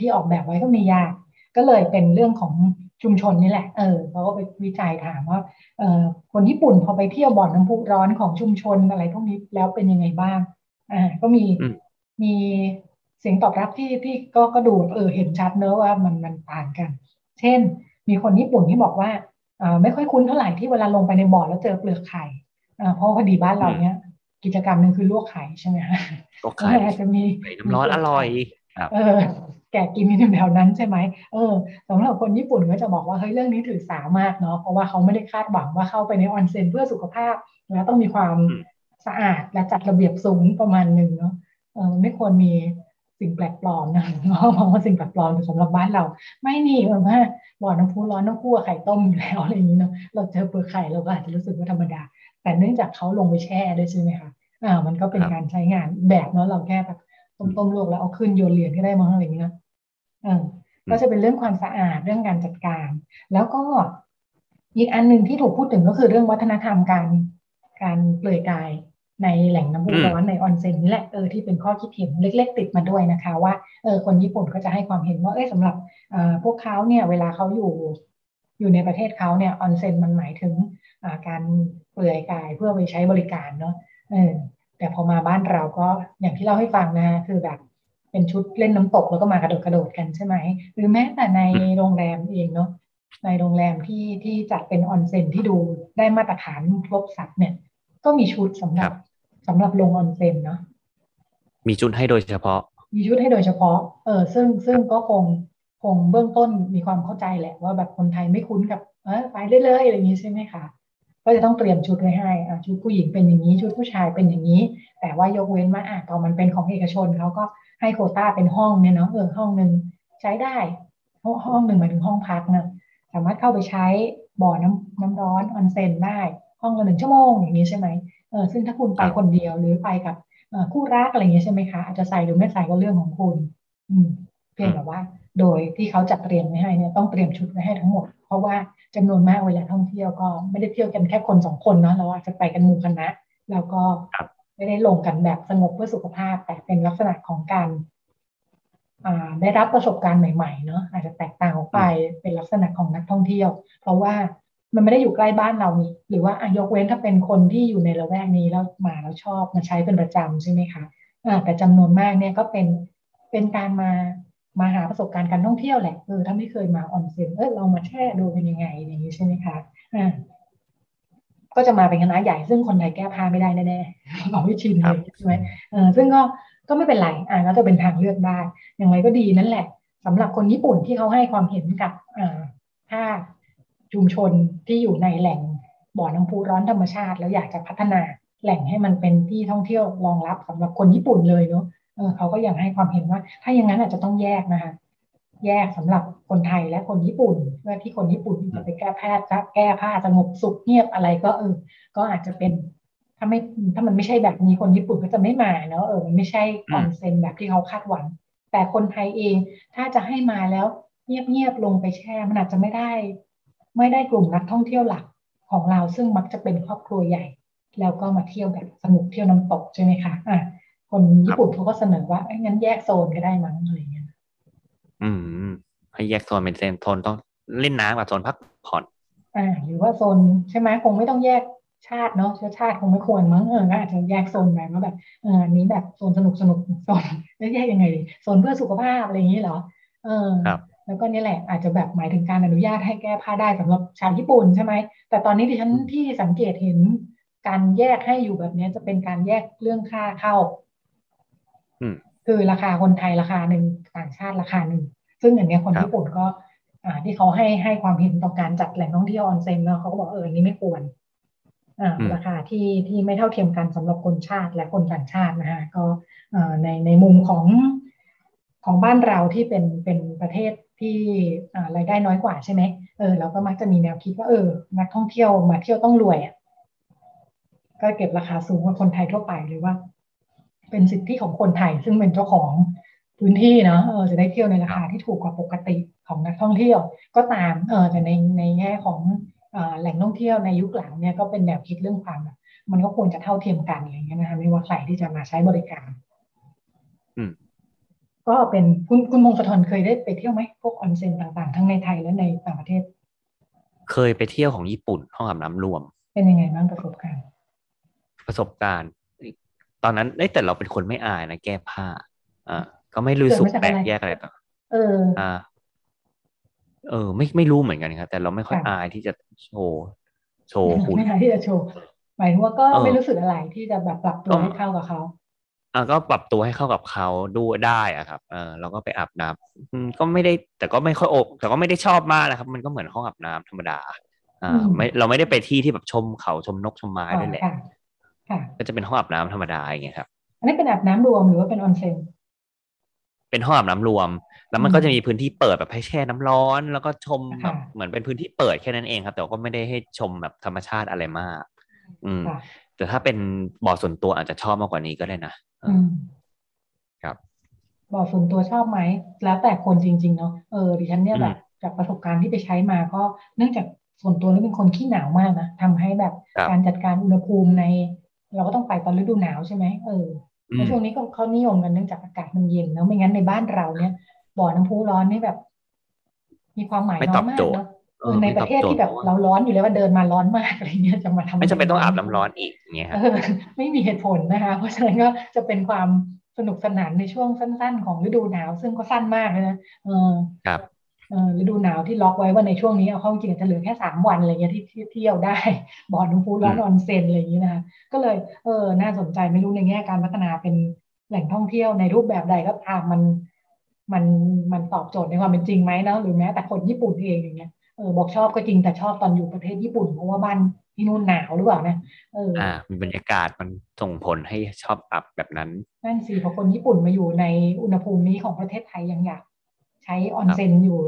ที่ออกแบบไว้ก็ไม่ยาก ก็เลยเป็นเรื่องของชุมชนนี่แหละ เออเขาก็ไปวิจัยถามว่าเออคนญี่ปุ่นพอไปเที่ยวบ่อนน้ำพุร้อนของชุมชนอะไรพวกนี้แล้วเป็นยังไงบ้าง อ่า ก็มีมีเสียงตอบรับที่ที่ก็ก็ดูเออเห็นชัดเนอะว่ามันมันต่างกัน เช่น มีคนญี่ปุ่นที่บอกว่าไม่ค่อยคุ้นเท่าไหร่ที่เวลาลงไปในบ่อแล้วเจอเปลือกไข่เพราะพอดีบ้านเราเนี้ยกิจกรรมหนึ่งคือลวกไข่ใช่ไหมคะลวกไข่จะมีน้ำร้อนอร่อยเออ แกกินในแถวนั้นใช่ไหมเออสำหรับคนญี่ปุ่นก็จะบอกว่าเฮ้ยเรื่องนี้ถือสามากเนาะเพราะว่าเขาไม่ได้คาดหวังว่าเข้าไปในออนเซ็นเพื่อสุขภาพแล้วต้องมีความสะอาดและจัดระเบียบสูงประมาณหนึ่งเนาะเออไม่ควรมีสิ่งแปลกปลอมนะเพราะว่าสิ่งแปลกปลอมสำหรับบ้านเรา ไม่นี่แบบว่าบ่อน้ำพุร้อนน้ำคั่วไข่ต้มอยู่แล้วอะไรอย่างนี้เนาะเราเจอเปลือกไข่เราก็อาจจะรู้สึกว่าธรรมดา แต่เนื่องจากเขาลงไปแช่ด้วยใช่ไหมคะอ่ามันก็เป็นการใช้งานแบบเนาะเราแค่แบบต้มๆลวกแล้วเอาขึ้นโยนเหรียญก็ได้มั้งอะไรอย่างนี้นะอ่า ก็จะเป็นเรื่องความสะอาดเรื่องการจัดการ แล้วก็อีกอันหนึ่งที่ถูกพูดถึงก็คือเรื่องวัฒนธรรมการการเปลือยกายในแหล่งน้ำพุร้อนในออนเซ็นนี่แหละเออที่เป็นข้อคิดเห็นเล็ก ๆ ติดมาด้วยนะคะ ว่าเออคนญี่ปุ่นก็จะให้ความเห็นว่าเออสำหรับพวกเขาเนี่ยเวลาเขาอยู่อยู่ในประเทศเขาเนี่ยออนเซ็นมันหมายถึงการเปลือยกายเพื่อไปใช้บริการเนาะเออแต่พอมาบ้านเราก็อย่างที่เล่าให้ฟังนะคือแบบ เป็นชุดเล่นน้ำตกแล้วก็มากระโดดกระโดดกันใช่ไหม หรือแม้แต่ในโรงแรมเองเนาะในโรงแรมที่ที่จัดเป็นออนเซ็นที่ดูได้มาตรฐานครบสัตว์เนี่ย ก็มีชุดสำหรับสำหรับลงออนเซ็นเนาะมีชุดให้โดยเฉพาะ มีชุดให้โดยเฉพาะ เออซึ่งซึ่งก็คงคงเบื้องต้นมีความเข้าใจแหละว่าแบบคนไทยไม่คุ้นกับเออไปเรื่อยๆอะไรอย่างนี้ใช่ไหมคะ ก็จะต้องเตรียมชุดไว้ให้ชุดผู้หญิงเป็นอย่างนี้ ชุดผู้ชายเป็นอย่างนี้ แต่ว่ายกเว้นมาอะตอนมันเป็นของเอกชนเขาก็ให้โคต้าเป็นห้องเนี่ยเนาะเออห้องหนึ่งใช้ได้ ห้องหนึ่งหมายถึงห้องพักนะสามารถเข้าไปใช้บ่อน้ำน้ำร้อนออนเซ็นได้ ห้องละหนึ่งชั่วโมงอย่างนี้ใช่ไหมเออซึ่งถ้าคุณไปคนเดียวหรือไปกับคู่รักอะไรอย่างนี้ใช่ไหมคะอาจจะใส่หรือไม่ใส่ก็เรื่องของคุณ อืมเพียงแต่ว่า โดยที่เขาจัดเตรียมไว้ให้เนี่ยต้องเตรียมชุดไว้ให้ทั้งหมด เพราะว่าจำนวนมากเวลาท่องเที่ยวก็ไม่ได้เที่ยวกันแค่คนสองคนเนาะเราอาจจะไปกันหมู่คณะแล้วก็ไม่ได้ลงกันแบบสงบเพื่อสุขภาพ แต่เป็นลักษณะของการได้รับประสบการณ์ใหม่ๆเนาะอาจจะแตกต่างออกไปเป็นลักษณะของนักท่องเที่ยว เพราะว่ามันไม่ได้อยู่ใกล้บ้านเรานี่หรือว่าอยกเว้นถ้าเป็นคนที่อยู่ในละแวกนี้แล้วมาแล้วชอบมาใช้เป็นประจำใช่ไหมคะแต่จำนวนมากเนี่ยก็เป็นเป็นการมา มาหาประสบการณ์การท่องเที่ยวแหละเออถ้าไม่เคยมาออนเซ็นเออเรามาแช่ดูเป็นยังไงอย่างนี้ใช่ไหมคะอ่าก็จะมาเป็นคณะใหญ่ซึ่งคนไทยแก้ผ้าไม่ได้แน่ๆเราไม่ชินเลยใช่ไหมเออซึ่งก็ก็ไม่เป็นไรอ่าก็จะเป็นทางเลือกได้อย่างไรก็ดีนั่นแหละสำหรับคนญี่ปุ่นที่เขาให้ความเห็นกับอ่าถ้าชุมชนที่อยู่ในแหล่งบ่อน้ำพุร้อนธรรมชาติ แล้วอยากจะพัฒนาแหล่งให้มันเป็นที่ท่องเที่ยวรองรับสำหรับคนญี่ปุ่นเลยเนาะ เออเขาก็ยังให้ความเห็นว่า ถ้าอย่างนั้นอาจจะต้องแยกนะคะแยกสำหรับคนไทยและคนญี่ปุ่นเพื่อที่คนญี่ปุ่นจะไปแก้แพทย์จะแก้ผ้าสงบสุขเงียบอะไรก็เออ ก็อาจจะเป็นถ้าไม่ถ้ามันไม่ใช่แบบนี้คนญี่ปุ่นก็จะไม่มาเนาะเออมันไม่ใช่ออนเซ็นแบบที่เขาคาดหวัง แต่คนไทยเองถ้าจะให้มาแล้วเงียบๆลงไปแช่มันอาจจะไม่ได้ ไม่ได้กลุ่มนักท่องเที่ยวหลักของเราซึ่งมักจะเป็นครอบครัวใหญ่ แล้วก็มาเที่ยวแบบสนุกเที่ยวน้ำตกใช่ไหมคะอะ คนญี่ปุ่นเขาก็เสนอว่างั้นแยกโซนก็ได้มั้งอะไรเงี้ย อืม ให้แยกโซนเป็นโซนต้องเล่นน้ำกับโซนพักผ่อนอ่าหรือว่าโซนใช่ไหมคงไม่ต้องแยกชาติเนาะเชื้อชาติคงไม่ควรมั้งเออก็อาจจะแยกโซนไปว่าแบบเอออันนี้แบบโซนสนุกสนุกโซนแล้วแยกยังไงดีโซนเพื่อสุขภาพอะไรอย่างนี้เหรอเออครับแล้วก็นี่แหละอาจจะแบบหมายถึงการอนุญาตให้แก้ผ้าได้สำหรับชาวญี่ปุ่นใช่ไหมแต่ตอนนี้ที่ฉันที่สังเกตเห็น การแยกให้อยู่แบบนี้จะเป็นการแยกเรื่องค่าเข้าอืม คือราคาคนไทยราคาหนึ่งต่างชาติราคาหนึ่ง ซึ่งอย่างเนี้ยคนครับญี่ปุ่นก็อ่าที่เขาให้ให้ความเห็นต่อการจัดแหล่งท่องเที่ยวออนเซ็นเนาะเขาก็บอกเอออันนี้ไม่ควรอ่าอืมราคาที่ที่ไม่เท่าเทียมกันสำหรับคนชาติและคนต่างชาตินะฮะก็เอ่อในในมุมของของบ้านเราที่เป็นเป็นประเทศที่อ่ารายได้น้อยกว่าใช่ไหมเออเราก็มักจะมีแนวคิดว่าเออ นักท่องเที่ยวมาเที่ยวต้องรวยอะก็เก็บราคาสูงกว่าคนไทยทั่วไปหรือว่า เป็นสิทธิของคนไทย ซึ่งเป็นเจ้าของพื้นที่เนาะเออจะได้เที่ยวในราคาที่ถูกกว่าปกติของนักท่องเที่ยว ก็ตามเออแต่ในในแง่ของอ่าแหล่งท่องเที่ยวในยุคหลังเนี่ยก็เป็นแนวคิดเรื่องความแบบมันก็ควรจะเท่าเทียมกันอะไรอย่างเงี้ยนะคะไม่ว่าใครที่จะมาใช้บริการอืมก็เป็นคุณคุณมงคลธรเคยได้ไปเที่ยวไหมพวกออนเซ็นต่างๆ ทั้งในไทยและในต่างประเทศ เคยไปเที่ยวของญี่ปุ่นห้องอาบน้ำรวม เป็นยังไงบ้างประสบการณ์ ประสบการณ์ ตอนนั้นเอ้ยแต่เราเป็นคนไม่อายนะแก้ผ้า อ่า ก็ไม่รู้สึกแปลกแยกอะไรต่างเออ อ่า เออ ไม่ไม่รู้เหมือนกันครับ แต่เราไม่ค่อยค่ะอายที่จะโชว์โชว์หุ่นไม่หาที่จะโชว์หมายถึงว่าก็เออไม่รู้สึกอะไรที่จะแบบปรับตัวก็ให้เข้ากับเขาอ่าก็ปรับตัวให้เข้ากับเขาดูได้อะครับ เออเราก็ไปอาบน้ำอืมก็ไม่ได้ แต่ก็ไม่ค่อยโอก แต่ก็ไม่ได้ชอบมากนะครับ มันก็เหมือนห้องอาบน้ำธรรมดา อ่าอืมไม่เราไม่ได้ไปที่ที่แบบชมเขาชมนกชมไม้อ๋อด้วยแหละค่ะค่ะ ก็จะเป็นห้องอาบน้ำธรรมดาอย่างเงี้ยครับ อันนี้เป็นอาบน้ำรวมหรือว่าเป็นออนเซ็นเป็นห้องอาบน้ำรวม แล้วมันอืมก็จะมีพื้นที่เปิดแบบให้แช่น้ำร้อน แล้วก็ชมแบค่ะบเหมือนเป็นพื้นที่เปิดแค่นั้นเองครับ แต่ก็ไม่ได้ให้ชมแบบธรรมชาติอะไรมาก อืมค่ะแต่ถ้าเป็นบ่อส่วนตัวอาจจะชอบมากกว่านี้ก็ได้นะเออือมครับบอกส่วนตัวชอบไหมแล้วแต่คนจริง ๆ เนาะเออดิฉันเนี่ยอืมแบบจากประสบการณ์ที่ไปใช้มาก็เนื่องจากส่วนตัวนี่เป็นคนขี้หนาวมากนะทำให้แบบครับการจัดการอุณหภูมิใน เราก็ต้องไปตอนฤดูหนาวใช่ไหมเอออืแล้วมช่วงนี้ก็เขานิยมกันเนื่องจากอากาศมันเย็นเนาะไม่งั้นในบ้านเราเนี่ยบ่อน้ำพุร้อนนี่แบบ มีความหมายไม่น้ตออยบมากโจทย์เนาะเอเอออในไม่ปตอระบเทศโจทที่ย์แบบเพราะว่าเราร้อนอยู่แล้วว่าเดินมาร้อนมากอะไรเงี้ยจะมาทำไม่จำเป็นต้องอาบะไรน้ำร้อนอีกอย่างเงี้ยคเอรับอไม่มีเหตุผลนะคะ เพราะฉะนั้นก็จะเป็นความสนุกสนานในช่วงสั้น ๆ ของฤดูหนาว ซึ่งก็สั้นมากเลยนะเออครับเออ ฤดูหนาวที่ล็อกไว้ว่าในช่วงนี้เอาเข้าจริงๆจะเหลือแค่สามวันอะไรเงี้ยที่ที่เที่ยวได้บ่อน้ำพุร้อนอืมออนเซ็นอะไรอย่างนี้นะคะก็เลยเออน่าสนใจไม่รู้ในแง่การพัฒนาเป็นแหล่งท่องเที่ยวในรูปแบบใดก็ตามมันมันมันตอบโจทย์ในความเป็นจริงไหมเนาะหรือแม้แต่คนญี่ปุ่นเองอย่างเงี้ยเออบอกชอบก็จริงแต่ชอบตอนอยู่ประเทศญี่ปุ่นเพราะว่าบ้านที่นู่นหนาวหรือเปล่านะเอออ่ามีบรรยากาศมันส่งผลให้ชอบอาบแบบนั้นนั่นสิพอคนญี่ปุ่นมาอยู่ในอุณหภูมินี้ของประเทศไทยยังอยาก ใช้ออนเซ็นอยู่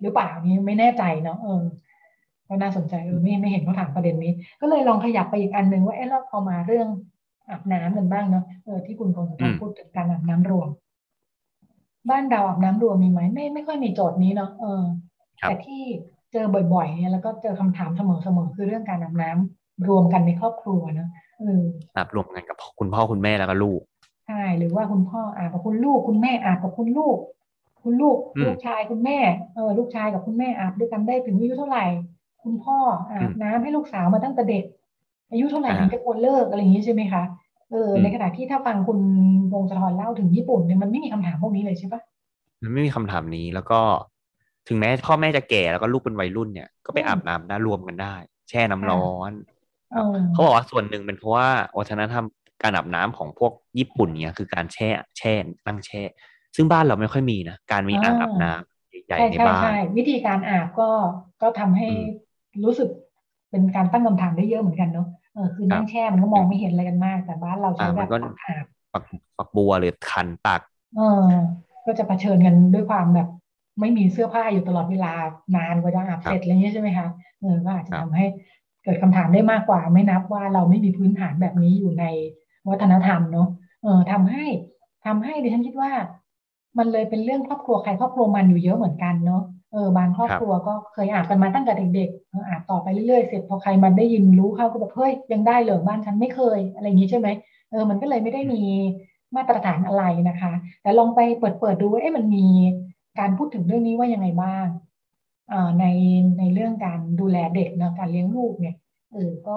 หรือเปล่านี่ไม่แน่ใจเนาะเออก็น่าสนใจเออไม่ไม่เห็นเขาถามประเด็นนี้ ก็เลยลองขยับไปอีกอันหนึ่งว่าเออแล้วพอมาเรื่องอาบน้ำกันบ้างเนาะเออที่คุณพงศธอืรมพูดถึงการอาบน้ำรวม บ้านเราอาบน้ำรวมมีไหมไม่ไม่ค่อยมีโจทย์นี้เนาะเออครับแต่ที่เจอบ่อยๆเนี่ยแล้วก็เจอคำถามเสมอๆคือเรื่องการอาบน้ำรวมกันในครอบครัวเนอะเอออาบรวมกันกับคุณพ่อคุณแม่แล้วก็ลูกใช่หรือว่าคุณพ่ออาบกับคุณลูกคุณแม่อาบกับคุณลูก คุณลูกอืมลูกชายคุณแม่เออลูกชายกับคุณแม่อาบด้วยกันได้ถึงอายุเท่าไหร่ คุณพ่ออาบน้ำให้ลูกสาวมาตั้งแต่เด็ก อายุเท่าไหร่อ่าถึงจะควรเลิกอะไรอย่างนี้ใช่ไหมคะเอออมในขณะที่ถ้าฟังคุณวงศธรเล่าถึงญี่ปุ่นเนี่ยมันไม่มีคำถามพวกนี้เลยใช่ปะมันไม่มีคำถามนี้แล้วก็ถึงแม้พ่อแม่จะแก่แล้วก็ลูกเป็นวัยรุ่นเนี่ยก็ไปอืมอาบน้ำได้รวมกันได้ แช่น้ำร้อนเออเขาบอกว่าส่วนหนึ่งเป็นเพราะว่าวัฒนธรรมการอาบน้ำของพวกญี่ปุ่นเนี่ยคือการแช่แช่นั่งแช่ ซึ่งบ้านเราไม่ค่อยมีนะการมีอ่างอาบน้ำใหญ่ใช่ๆในใช่บ้านใช่วิธีการอาบก็ก็ทำให้อืมรู้สึกเป็นการตั้งคำถามได้เยอะเหมือนกันเนาะเออคือนั่งแช่มันก็มองไม่เห็นอะไรกันมาก แต่บ้านเราใช้แบบปักอาบปักปักบัวหรือคันตัก เออ ก็จะเผชิญกันด้วยความแบบไม่มีเสื้อผ้าอยู่ตลอดเวลานานกว่าจะอาบเสร็จอะไรเงี้ยใช่ไหมคะเออก็อาจจะทำให้เกิดคำถามได้มากกว่า ไม่นับว่าเราไม่มีพื้นฐานแบบนี้อยู่ในวัฒนธรรมเนาะเออทำให้ทำให้ดิฉันคิดว่า มันเลยเป็นเรื่องครอบครัวใครครอบครัวมันอยู่เยอะเหมือนกันเนาะเออบางครอบครัวก็เคยอาบกันมาตั้งแต่เด็กๆอาบต่อไปเรื่อยๆเสร็จพอใครมันได้ยินรู้เข้าก็แบบเฮ้ยยังได้เลยบ้านฉันไม่เคยอะไรอย่างนี้ใช่ไหมเออมันก็เลยไม่ได้มีมาตรฐานอะไรนะคะ แต่ลองไปเปิดเปิดดูว่าเอ๊ะมันมีการพูดถึงเรื่องนี้ว่ายังไงบ้างในในเรื่องการดูแลเด็กเนาะการเลี้ยงลูกเนี่ยเออก็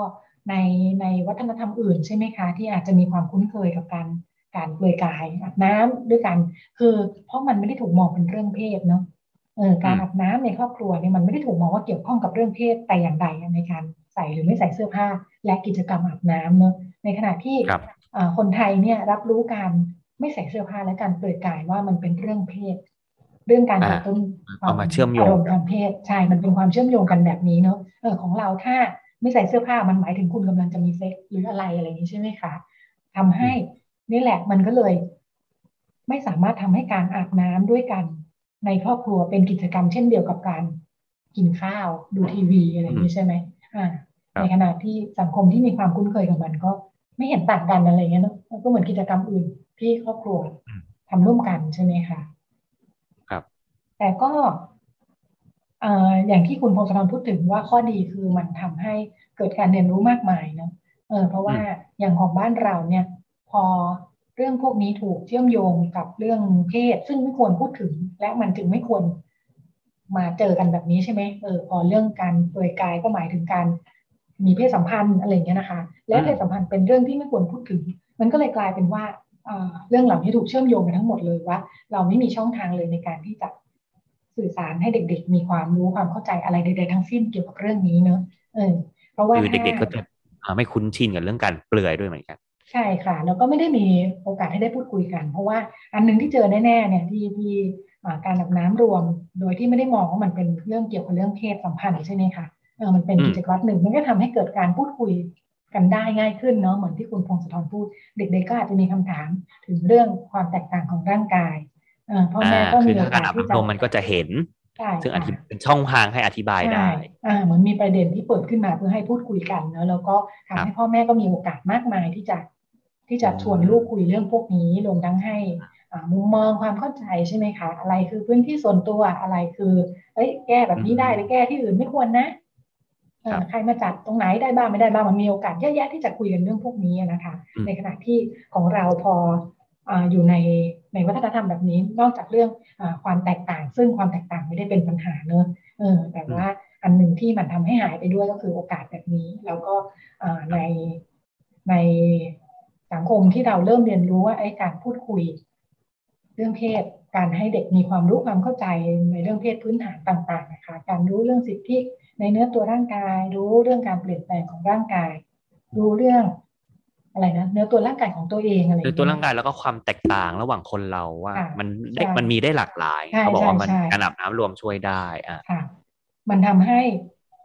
ในในวัฒนธรรมอื่นใช่ไหมคะ ที่อาจจะมีความคุ้นเคยกับการ การเปลือยกายอาบน้ำด้วยกัน คือเพราะมันไม่ได้ถูกมองเป็นเรื่องเพศเนาะเออการอาบน้ำในครอบครัวเนี่ยมันไม่ได้ถูกมองว่าเกี่ยวข้องกับเรื่องเพศแต่อย่างใดในการใส่หรือไม่ใส่เสื้อผ้า และกิจกรรมอาบน้ำเนาะในขณะที่คนไทยเนี่ยรับรู้การไม่ใส่เสื้อผ้าและการเปลือยกายว่ามันเป็นเรื่องเพศ เรื่องการกระตุ้นเอามาเชื่อมโยงอารมณ์ทางเพศใช่มันเป็นความเชื่อมโยงกันแบบนี้เนาะเออของเราถ้าไม่ใส่เสื้อผ้ามันหมายถึงคุณกำลังจะมีเซ็กหรืออะไรอะไรอย่างนี้ใช่ไหมคะทำให้ นี่แหละมันก็เลย ไม่สามารถทำให้การอาบน้ำด้วยกัน ในครอบครัวเป็นกิจกรรมเช่นเดียวกับการกินข้าวดูทีวีอะไรอย่างนี้ใช่ไหมอ่าในขณะที่สังคมที่มีความคุ้นเคยกับมันก็ไม่เห็นต่างกันอะไรเงี้ยเนาะก็เหมือนกิจกรรมอื่นที่ครอบครัวทำร่วมกันใช่ไหมคะครับ แต่ก็อย่างที่คุณพงศธรพูดถึงว่าข้อดีคือมันทำให้เกิดการเรียนรู้มากมายเนาะเออเพราะว่าอย่างของบ้านเราเนี่ย พอเรื่องพวกนี้ถูกเชื่อมโยงกับเรื่องเพศ ซึ่งไม่ควรพูดถึง และมันจึงไม่ควรมาเจอกันแบบนี้ใช่ไหมเออพอเรื่องการเปลือยกายก็หมายถึงการมีเพศสัมพันธ์อะไรเงี้ยนะคะ และเพศสัมพันธ์เป็นเรื่องที่ไม่ควรพูดถึง มันก็เลยกลายเป็นว่าเรื่องเหล่านี้ถูกเชื่อมโยงกันทั้งหมดเลยว่า เราไม่มีช่องทางเลยในการที่จะสื่อสารให้เด็ก ๆ มีความรู้ความเข้าใจอะไรใดๆทั้งสิ้นเกี่ยวกับเรื่องนี้เนอะเออเพราะว่าคือเด็กๆก็จะไม่คุ้นชินกับเรื่องการเปลือยด้วยเหมือนกัน ใช่ค่ะ แล้วก็ไม่ได้มีโอกาสให้ได้พูดคุยกัน เพราะว่าอันนึงที่เจอแน่ๆเนี่ยที่ที่การอาบน้ำรวม โดยที่ไม่ได้มองว่ามันเป็นเรื่องเกี่ยวกับเรื่องเพศสัมพันธ์ใช่ไหมคะเออมันเป็นกิจกรรมหนึ่งมันก็ทำให้เกิดการพูดคุยกันได้ง่ายขึ้นเนาะเหมือนที่คุณพงศธรพูด เด็กๆก็อาจจะมีคำถามถึงเรื่องความแตกต่างของร่างกายพ่อแม่ก็มีโอกาสที่จะมันก็จะเห็นซึ่งอธิเป็นช่องทางให้อธิบายได้อ่าเหมือนมีประเด็นที่เปิดขึ้นมาเพื่อให้พูดคุยกันเนาะแล้วก็ทำให้พ่อแม่ก็มีโอกาสมากมายที่จะ ที่จะชวนลูกคุยเรื่องพวกนี้รวมทั้งให้มุมมองความเข้าใจใช่ไหมคะ อะไรคือพื้นที่ส่วนตัวอะไรคือเอ้ยแก้แบบนี้ได้หรือแก้ที่อื่นไม่ควรนะใครมาจัดตรงไหนได้บ้างไม่ได้บ้างมันมีโอกาสเยอะแยะที่จะคุยกันเรื่องพวกนี้นะคะ ในขณะที่ของเราพออยู่ในในวัฒนธรรมแบบนี้ นอกจากเรื่องอความแตกต่าง ซึ่งความแตกต่างไม่ได้เป็นปัญหาเนอะเออแต่ว่าอันหนึ่งที่มันทำให้หายไปด้วยก็คือโอกาสแบบนี้ แล้วก็ในใน สังคมที่เราเริ่มเรียนรู้ว่าไอ้การพูดคุย เรื่องเพศ การให้เด็กมีความรู้ความเข้าใจในเรื่องเพศพื้นฐานต่างๆนะคะ การรู้เรื่องสิทธิในเนื้อตัวร่างกาย รู้เรื่องการเปลี่ยนแปลงของร่างกาย รู้เรื่องอะไรนะเนื้อตัวร่างกายของตัวเองอะไรเนื้อตัวร่างกายแล้วก็ความแตกต่างระหว่างคนเราว่า มันได้มันมีได้หลากหลายเขาบอกว่ามันการอาบน้ำรวมช่วยได้อะมันทำให้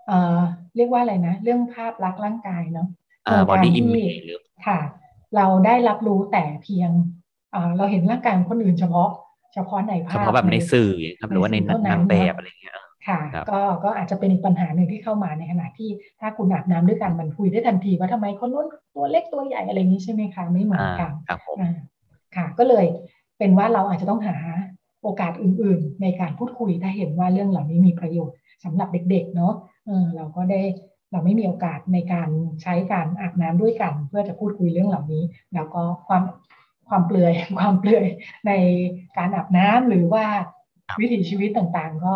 เอ่อเรียกว่าอะไรนะ เรื่องภาพลักษณ์ร่างกายเนาะการที่ค่ะ เราได้รับรู้แต่เพียงเราเห็นร่างกายคนอื่นเฉพาะ เฉพาะในภาพเฉพาะแบบในสื่อครับหรือว่าในนางแบบอะไรเงี้ยค่ะก็ก็อาจจะเป็นอีกปัญหาหนึ่งที่เข้ามาในขณะที่ถ้าคุณอาบน้ำด้วยกันมันคุยได้ทันทีว่าทำไมคนนู้นตัวเล็กตัวใหญ่อะไรนี้ใช่ไหมคะไม่เหมือนกันค่ะ ก็เลยเป็นว่าเราอาจจะต้องหาโอกาสอื่น ๆ ในการพูดคุยถ้าเห็นว่าเรื่องเหล่านี้มีประโยชน์สำหรับเด็ก ๆ เนาะเออเราก็ได้ เราไม่มีโอกาสในการใช้การอาบน้ำด้วยกัน เพื่อจะพูดคุยเรื่องเหล่านี้ แล้วก็ความความเปลือยความเปลือยในการอาบน้ำหรือว่าวิถีชีวิตต่างๆ ก็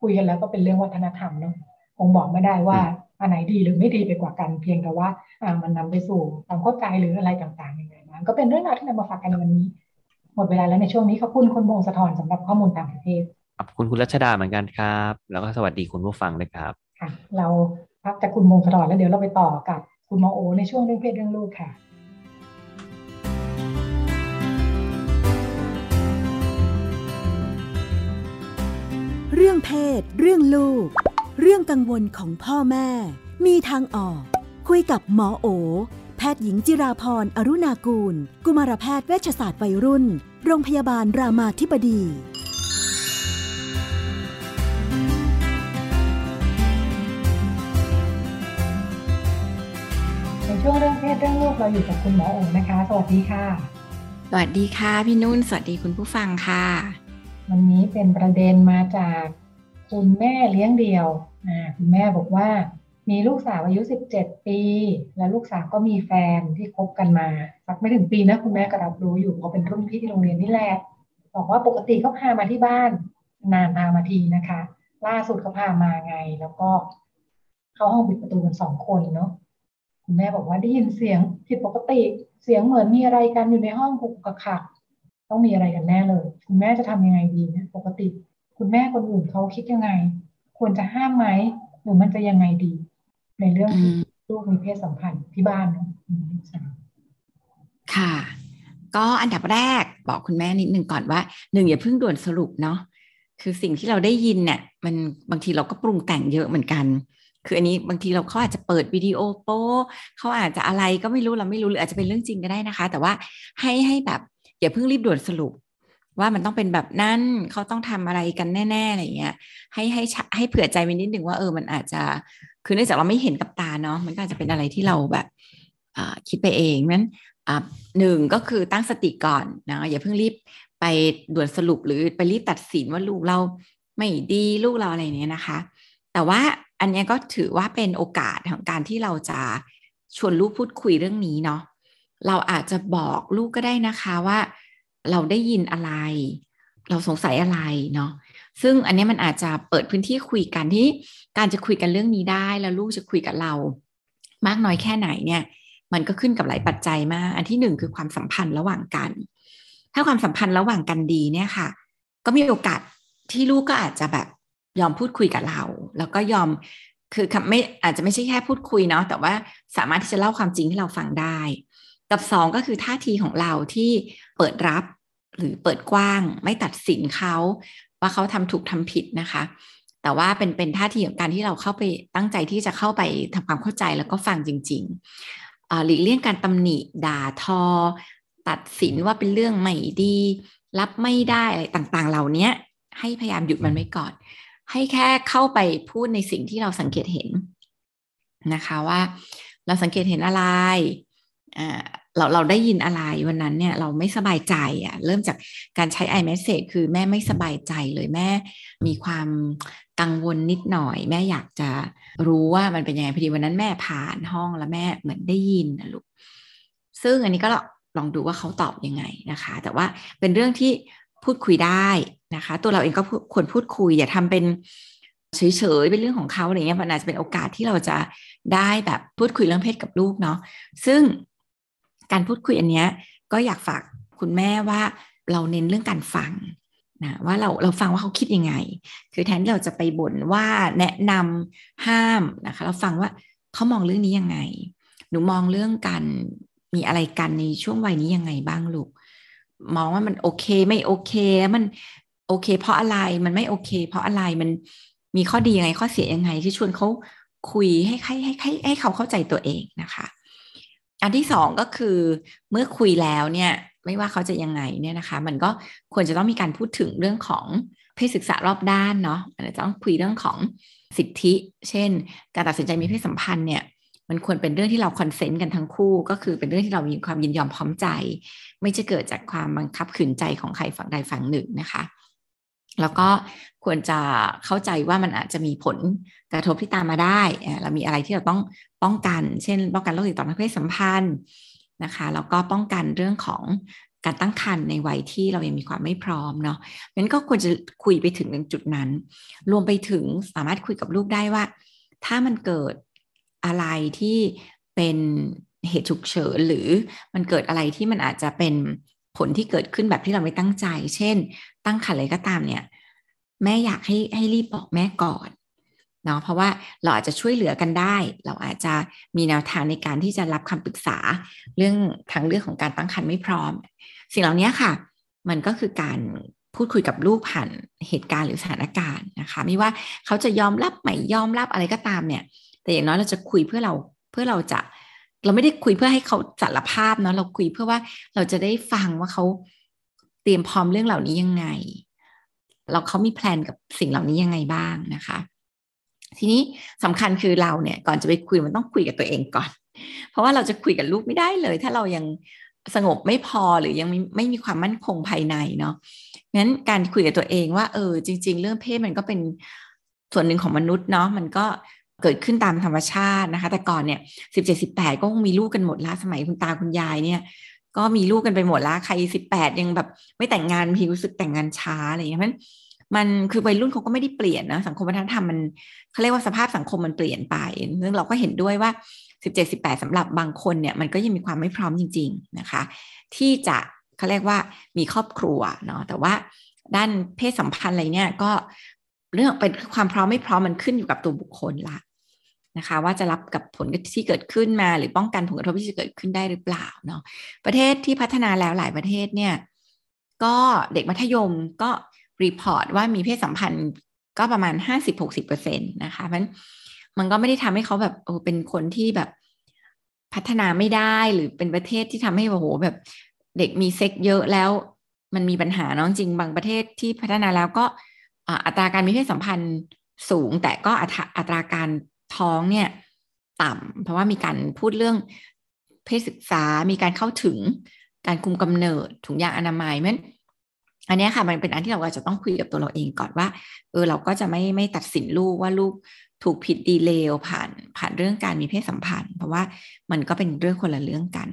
คุยกันแล้วก็เป็นเรื่องวัฒนธรรมเนาะคงบอกไม่ได้ว่าอันไหนดีหรือไม่ดีไปกว่ากันเพียงแต่ว่าอ่ามันนำไปสู่ความเข้าใจหรืออะไรต่างๆยังไงมันก็เป็นเรื่องราวที่นำมาฝากกันในวันนี้ หมดเวลาแล้วในช่วงนี้ขอบคุณคุณโมงสะทอนสำหรับข้อมูลต่างประเทศขอบคุณคุณรัชดาเหมือนกันครับ แล้วก็สวัสดีคุณผู้ฟังด้วยครับ ค่ะ เรา พักจากคุณโมงสะทอนแล้วเดี๋ยวเราไปต่อกับคุณมอโอ ในช่วงเรื่องเพศเรื่องลูกค่ะเรื่องเพศ เรื่องลูก เรื่องกังวลของพ่อแม่ มีทางออก คุยกับหมอโอ แพทย์หญิงจิราพร อรุณากูล กุมารแพทย์เวชศาสตร์วัยรุ่น โรงพยาบาลรามาธิบดี ช่วงเรื่องเพศเรื่องลูกเราอยู่กับคุณหมอโอ๋นะคะ สวัสดีค่ะ สวัสดีค่ะพี่นุ่น สวัสดีคุณผู้ฟังค่ะ วันนี้เป็นประเด็นมาจากคุณแม่เลี้ยงเดี่ยวอ่าคุณแม่บอกว่า มีลูกสาวอายุ 17 ปี และลูกสาวก็มีแฟนที่คบกันมาสักไม่ถึงปีนะคุณแม่ก็รับรู้อยู่เขาเป็นรุ่นพี่ที่โรงเรียนนี่แหละบอกว่าปกติก็พามาที่บ้าน นานพามาทีนะคะ ล่าสุดก็พามาไงแล้วก็เข้าห้องปิดประตูกันสองคนเนาะ คุณแม่บอกว่าได้ยินเสียงผิดปกติเสียงเหมือนมีอะไรกันอยู่ในห้องกุกกักขักต้องมีอะไรกันแน่เลย คุณแม่จะทำยังไงดีนะปกติ คุณแม่คนอื่นเขาคิดยังไง ควรจะห้ามไหมหรือมันจะยังไงดี ในเรื่องที่ลูกมีเพศสัมพันธ์ที่บ้านเนาะอืมลูกสาวค่ะ ก็อันดับแรกบอกคุณแม่นิดนึงก่อนว่าหนึ่งอย่าเพิ่งด่วนสรุปเนาะคือสิ่งที่เราได้ยินเนี่ยมันบางทีเราก็ปรุงแต่งเยอะเหมือนกัน คืออันนี้บางทีเราเขาอาจจะเปิดวิดีโอโป้เขาอาจจะอะไรก็ไม่รู้เราไม่รู้หรืออาจจะเป็นเรื่องจริงก็ได้นะคะ แต่ว่าให้ให้แบบอย่าเพิ่งรีบด่วนสรุป ว่ามันต้องเป็นแบบนั้นเขาต้องทำอะไรกันแน่ๆอะไรเงี้ยให้ให้ให้เผื่อใจไว้นิดนึงว่าเออมันอาจจะคือเนื่องจากเราไม่เห็นกับตาเนาะมันก็อาจจะเป็นอะไรที่เราแบบคิดไปเองนั้นหนึ่งก็คือตั้งสติก่อนนะอย่าเพิ่งรีบไปด่วนสรุปหรือไปรีบตัดสินว่าลูกเราไม่ดีลูกเราอะไรเนี้ยนะคะ แต่ว่า อันนี้ก็ถือว่าเป็นโอกาสของการที่เราจะชวนลูกพูดคุยเรื่องนี้เนาะเราอาจจะบอกลูกก็ได้นะคะว่า เราได้ยินอะไร เราสงสัยอะไรเนาะซึ่งอันนี้มันอาจจะเปิดพื้นที่คุยกันที่การจะคุยกันเรื่องนี้ได้แล้วลูกจะคุยกับเรา มากน้อยแค่ไหนเนี่ย มันก็ขึ้นกับหลายปัจจัยมาก อันที่หนึ่งคือความสัมพันธ์ระหว่างกัน ถ้าความสัมพันธ์ระหว่างกันดีเนี่ยค่ะ ก็มีโอกาสที่ลูกก็อาจจะแบบ ยอมพูดคุยกับเรา แล้วก็ยอมคือไม่อาจจะไม่ใช่แค่พูดคุยเนาะแต่ว่าสามารถที่จะเล่าความจริงให้เราฟังได้ กับสองก็คือท่าทีของเราที่เปิดรับหรือเปิดกว้าง ไม่ตัดสินเขาว่าเขาทำถูกทำผิดนะคะ แต่ว่าเป็นเป็นท่าทีของการที่เราเข้าไปตั้งใจที่จะเข้าไปทำความเข้าใจแล้วก็ฟังจริงๆหลีกเลี่ยงการตำหนิด่าทอ ตัดสินว่าเป็นเรื่องไม่ดี รับไม่ได้อะไรต่างๆ เหล่านี้ให้พยายามหยุดมันไว้ก่อน ให้แค่เข้าไปพูดในสิ่งที่เราสังเกตเห็นนะคะว่าเราสังเกตเห็นอะไรเราเราได้ยินอะไรวันนั้นเนี่ยเราไม่สบายใจอะ่ะเริ่มจากการใช้ iMessage คือแม่ไม่สบายใจเลยแม่มีความกังวลนิดหน่อย แม่อยากจะรู้ว่ามันเป็นยังไงพอดีวันนั้นแม่ผ่านห้องแล้วแม่เหมือนได้ยินนะลูกซึ่งอันนี้ก็ลองดูว่าเขาตอบยังไงนะคะ แต่ว่าเป็นเรื่องที่พูดคุยได้ นะคะ ตัวเราเองก็ควรพูดคุยอย่าทำเป็นเฉยๆเป็นเรื่องของเขาอะไรเงี้ยมันอาจจะเป็นโอกาสที่เราจะได้แบบพูดคุยเรื่องเพศกับลูกเนาะซึ่งการพูดคุยอันเนี้ยก็อยากฝากคุณแม่ว่าเราเน้นเรื่องการฟังนะว่าเราเราฟังว่าเขาคิดยังไง คือแทนที่เราจะไปบ่นว่าแนะนำห้ามนะคะ เราฟังว่าเขามองเรื่องนี้ยังไง หนูมองเรื่องการมีอะไรกันในช่วงวัยนี้ยังไงบ้างลูก มองว่ามันโอเคไม่โอเค มัน โอเค เพราะอะไรมันไม่โอเค เพราะอะไรมันมีข้อดียังไงข้อเสียยังไง ที่ชวนเขาคุยให้ให้ให้ให้ให้เขาเข้าใจตัวเองนะคะ อันที่สองก็คือเมื่อคุยแล้วเนี่ยไม่ว่าเขาจะยังไงเนี่ยนะคะ มันก็ควรจะต้องมีการพูดถึงเรื่องของเพศศึกษารอบด้านเนาะอาจจะต้องคุยเรื่องของสิทธิ เช่น การตัดสินใจมีเพศสัมพันธ์เนี่ยมันควรเป็นเรื่องที่เราคอนเซนต์กันทั้งคู่ ก็คือเป็นเรื่องที่เรามีความยินยอมพร้อมใจ ไม่จะเกิดจากความบังคับขืนใจของใครฝั่งใดฝั่งหนึ่งนะคะ แล้วก็ควรจะเข้าใจว่ามันอาจจะมีผลกระทบที่ตามมาได้เรามีอะไรที่เราต้องป้องกัน เช่น ป้องกันโรคติดต่อทางเพศสัมพันธ์นะคะแล้วก็ป้องกันเรื่องของการตั้งครรภ์ในวัยที่เรายังมีความไม่พร้อมเนาะงั้นก็ควรจะคุยไปถึงจุดนั้น รวมไปถึงสามารถคุยกับลูกได้ว่า ถ้ามันเกิดอะไรที่เป็นเหตุฉุกเฉินหรือมันเกิดอะไรที่มันอาจจะเป็นผลที่เกิดขึ้นแบบที่เราไม่ตั้งใจ เช่น ตั้งครรภ์อะไรก็ตามเนี่ย แม่อยากให้ให้รีบบอกแม่ก่อนเนาะเพราะว่าเราอาจจะช่วยเหลือกันได้ เราอาจจะมีแนวทางในการที่จะรับคำปรึกษาเรื่องทางเรื่องของการตั้งครรภ์ไม่พร้อม สิ่งเหล่านี้ค่ะ มันก็คือการพูดคุยกับลูกผ่านเหตุการณ์หรือสถานการณ์นะคะ ไม่ว่าเขาจะยอมรับไม่ยอมรับอะไรก็ตามเนี่ย แต่อย่างน้อยเราจะคุยเพื่อเราเพื่อเราจะ เราไม่ได้คุยเพื่อให้เขาสารภาพเนาะเราคุยเพื่อว่าเราจะได้ฟังว่าเขา รียมพร้อมเรื่องเหล่านี้ยังไง เราเขามีแพลนกับสิ่งเหล่านี้ยังไงบ้างนะคะ ทีนี้สำคัญคือเราเนี่ยก่อนจะไปคุยมันต้องคุยกับตัวเองก่อน เพราะว่าเราจะคุยกับลูกไม่ได้เลย ถ้าเรายังสงบไม่พอหรือยังไม่ไม่มีความมั่นคงภายในเนาะงั้นการคุยกับตัวเองว่าเออจริง ๆ เรื่องเพศมันก็เป็นส่วนหนึ่งของมนุษย์เนาะมันก็เกิดขึ้นตามธรรมชาตินะคะ แต่ก่อนเนี่ยสิบเจ็ดสิบแปดก็คงมีลูกกันหมดละสมัยคุณตาคุณยายเนี่ย ก็มีลูกกันไปหมดละใครสิบแปดยังแบบไม่แต่งงานพีรู้สึกแต่งงานช้าอะไรอย่างเงี้ยมันมันคือวัยรุ่นเขาก็ไม่ได้เปลี่ยนนะสังคมวัฒนธรรมมันเขาเรียกว่าสภาพสังคมมันเปลี่ยนไปซึ่งเราก็เห็นด้วยว่าสิบเจ็ดสิบแปดสำหรับบางคนเนี่ยมันก็ยังมีความไม่พร้อมจริง ๆนะคะ ที่จะเขาเรียกว่ามีครอบครัวเนาะแต่ว่าด้านเพศสัมพันธ์อะไรเนี่ยก็เรื่องเป็นความพร้อมไม่พร้อมมันขึ้นอยู่กับตัวบุคคลละ นะคะ ว่าจะรับกับผลที่เกิดขึ้นมาหรือป้องกันผลกระทบที่จะเกิดขึ้นได้หรือเปล่าเนาะประเทศที่พัฒนาแล้วหลายประเทศเนี่ยก็เด็กมัธยมก็รีพอร์ตว่ามีเพศสัมพันธ์ก็ประมาณห้าสิบหกสิบเปอร์เซ็นตนะคะเพราะมันก็ไม่ได้ทำให้เขาแบบโอ้เป็นคนที่แบบพัฒนาไม่ได้หรือเป็นประเทศที่ทำให้โอ้โหแบบเด็กมีเซ็กเยอะแล้วมันมีปัญหาน้องจริงบางประเทศที่พัฒนาแล้วก็อัตราการมีเพศสัมพันธ์สูง แต่ก็อัตราการ ท้องเนี่ยต่ำเพราะว่ามีการพูดเรื่องเพศศึกษา มีการเข้าถึงการคุมกำเนิดถุงยางอนามัยมันอันนี้ค่ะมันเป็นอันที่เราอาจจะต้องคุยกับตัวเราเองก่อนว่า เออเราก็จะไม่ไม่ตัดสินลูกว่าลูกถูกผิดดีเลวผ่านผ่านเรื่องการมีเพศสัมพันธ์ เพราะว่ามันก็เป็นเรื่องคนละเรื่องกัน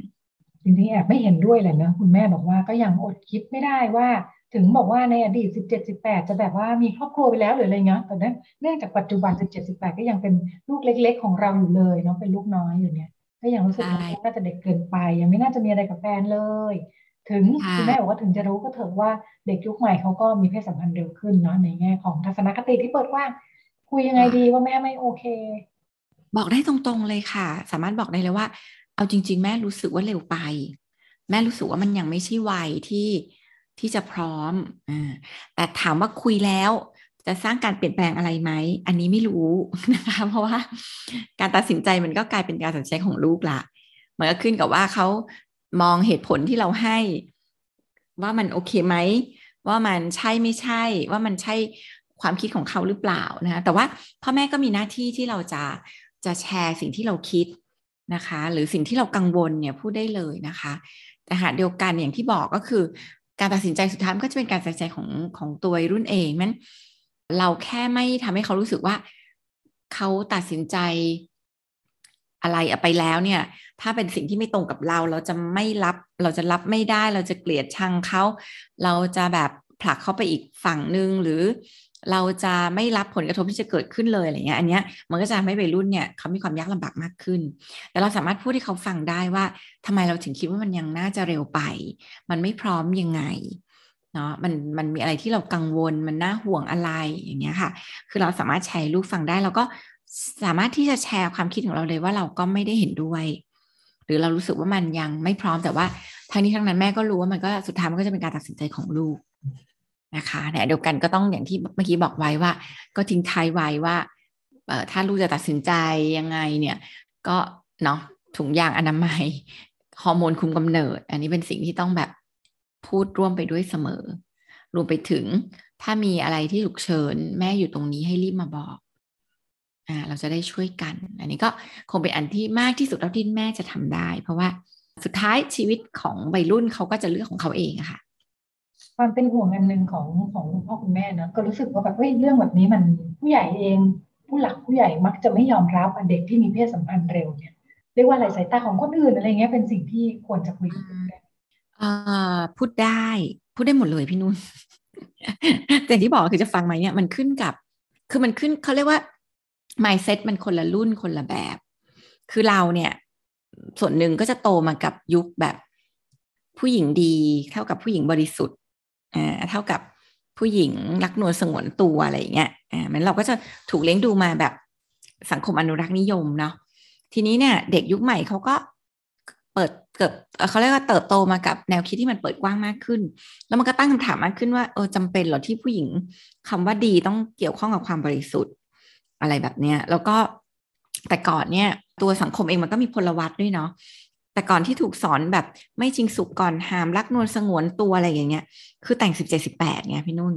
จริงๆแอบไม่เห็นด้วยเลยเนะคุณแม่บอกว่าก็ยังอดคิดไม่ได้ว่า ถึงบอกว่าในอดีต 17 18 จะแบบว่ามีครอบครัวไปแล้วหรืออะไรเงี้ยแต่เนื่องจากปัจจุบัน 17 18 ก็ยังเป็นลูกเล็ก ๆ ของเราอยู่เลยเนาะเป็นลูกน้อยอยู่เนี่ยก็ยังรู้สึกว่าน่าจะเด็กเกินไป ยังไม่น่าจะมีอะไรกับแฟนเลย ถึงคุณแม่บอกว่าถึงจะรู้ก็เถอะว่าเด็กยุคใหม่เขาก็มีเพศสัมพันธ์เร็วขึ้นเนาะในแง่ของทัศนคติที่เปิดกว้างคุยยังไงดีว่าแม่ไม่โอเค บอกได้ตรงๆเลยค่ะ สามารถบอกได้เลยว่า เอาจริง ๆ แม่รู้สึกว่าเร็วไป แม่รู้สึกว่ามันยังไม่ใช่วัยที่ ที่จะพร้อมอแต่ถามว่าคุยแล้วจะสร้างการเปลี่ยนแปลงอะไรไหม อันนี้ไม่รู้นะคะ เพราะว่าการตัดสินใจมันก็กลายเป็นการตัดสินใจของลูกละมันก็ขึ้นกับว่าเขามองเหตุผลที่เราให้ ว่ามันโอเคไหม ว่ามันใช่ไม่ใช่ ว่ามันใช่ความคิดของเขาหรือเปล่านะคะ แต่ว่าพ่อแม่ก็มีหน้าที่ที่เราจะจะแชร์สิ่งที่เราคิดนะคะ หรือสิ่งที่เรากังวลเนี่ยพูดได้เลยนะคะแต่หาเดียวกันอย่างที่บอกก็คือ การตัดสินใจสุดท้ายมันก็จะเป็นการตัดสินใจของของตัวรุ่นเองมันเราแค่ไม่ทำให้เขารู้สึกว่าเขาตัดสินใจอะไรไปแล้วเนี่ย ถ้าเป็นสิ่งที่ไม่ตรงกับเรา เราจะไม่รับ เราจะรับไม่ได้ เราจะเกลียดชังเขา เราจะแบบผลักเขาไปอีกฝั่งหนึ่งหรือ เราจะไม่รับผลกระทบที่จะเกิดขึ้นเลยอะไรเงี้ยอันเนี้ยมันก็จะทำให้วัยรุ่นเนี่ยเขามีความยากลำบากมากขึ้น แต่เราสามารถพูดให้เขาฟังได้ว่าทำไมเราถึงคิดว่ามันยังน่าจะเร็วไป มันไม่พร้อมยังไงเนาะมันมันมีอะไรที่เรากังวลมันน่าห่วงอะไรอย่างเงี้ยค่ะ คือเราสามารถแชร์ลูกฟังได้เราก็สามารถที่จะแชร์ความคิดของเราเลยว่าเราก็ไม่ได้เห็นด้วย หรือเรารู้สึกว่ามันยังไม่พร้อมแต่ว่าทั้งนี้ทั้งนั้นแม่ก็รู้ว่ามันก็สุดท้ายมันก็จะเป็นการตัดสินใจของลูก นะคะแต่เดียวกันก็ต้องอย่างที่เมื่อกี้บอกไว้ว่า ก็ทิ้งท้ายไว้ว่าถ้าลูกจะตัดสินใจยังไงเนี่ยก็เนาะถุงยางอนามัยฮอร์โมนคุมกำเนิด อันนี้เป็นสิ่งที่ต้องแบบพูดร่วมไปด้วยเสมอ รวมไปถึงถ้ามีอะไรที่ฉุกเฉินแม่อยู่ตรงนี้ให้รีบมาบอกอ่าเราจะได้ช่วยกัน อันนี้ก็คงเป็นอันที่มากที่สุดเท่าที่แม่จะทำได้ เพราะว่าสุดท้ายชีวิตของวัยรุ่นเขาก็จะเลือกของเขาเองอะค่ะ ความเป็นห่วงอันหนึ่งของของคุณพ่อคุณแม่นะก็รู้สึกว่าแบบเฮ้ยเรื่องแบบนี้มันผู้ใหญ่เอง ผู้หลักผู้ใหญ่มักจะไม่ยอมรับเด็กที่มีเพศสัมพันธ์เร็วเนี่ยเรียกว่าอะไรสายตาของคนอื่นอะไรเงี้ยเป็นสิ่งที่ควรจะคุยกันพูดได้ พูดได้หมดเลยพี่นุ่นแต่ที่บอกคือจะฟังไหมเนี่ยมันขึ้นกับ คือมันขึ้นเขาเรียกว่า mindset มันคนละรุ่นคนละแบบ คือเราเนี่ย ส่วนหนึ่งก็จะโตมากับยุคแบบผู้หญิงดีเท่ากับผู้หญิงบริสุทธิ์ อ่าเท่ากับผู้หญิงรักนวลสงวนตัวอะไรอย่างเงี้ยอ่ามันเราก็จะถูกเลี้ยงดูมาแบบสังคมอนุรักษ์นิยมเนาะทีนี้เนี่ยเด็กยุคใหม่เขาก็เปิดเกิดเขาเรียกว่าเติบโตมากับแนวคิดที่มันเปิดกว้างมากขึ้น แล้วมันก็ตั้งคำถามมากขึ้นว่าเออจำเป็นหรอที่ผู้หญิงคำว่าดีต้องเกี่ยวข้องกับความบริสุทธิ์ อะไรแบบเนี้ยแล้วก็แต่ก่อนเนี่ยตัวสังคมเองมันก็มีพลวัตด้วยเนาะ แต่ก่อนที่ถูกสอนแบบไม่จริงสุขก่อนหามรักนวลสงวนตัวอะไรอย่างเงี้ย คือแต่งสิบเจ็ดสิบแปดไงพี่นุ่น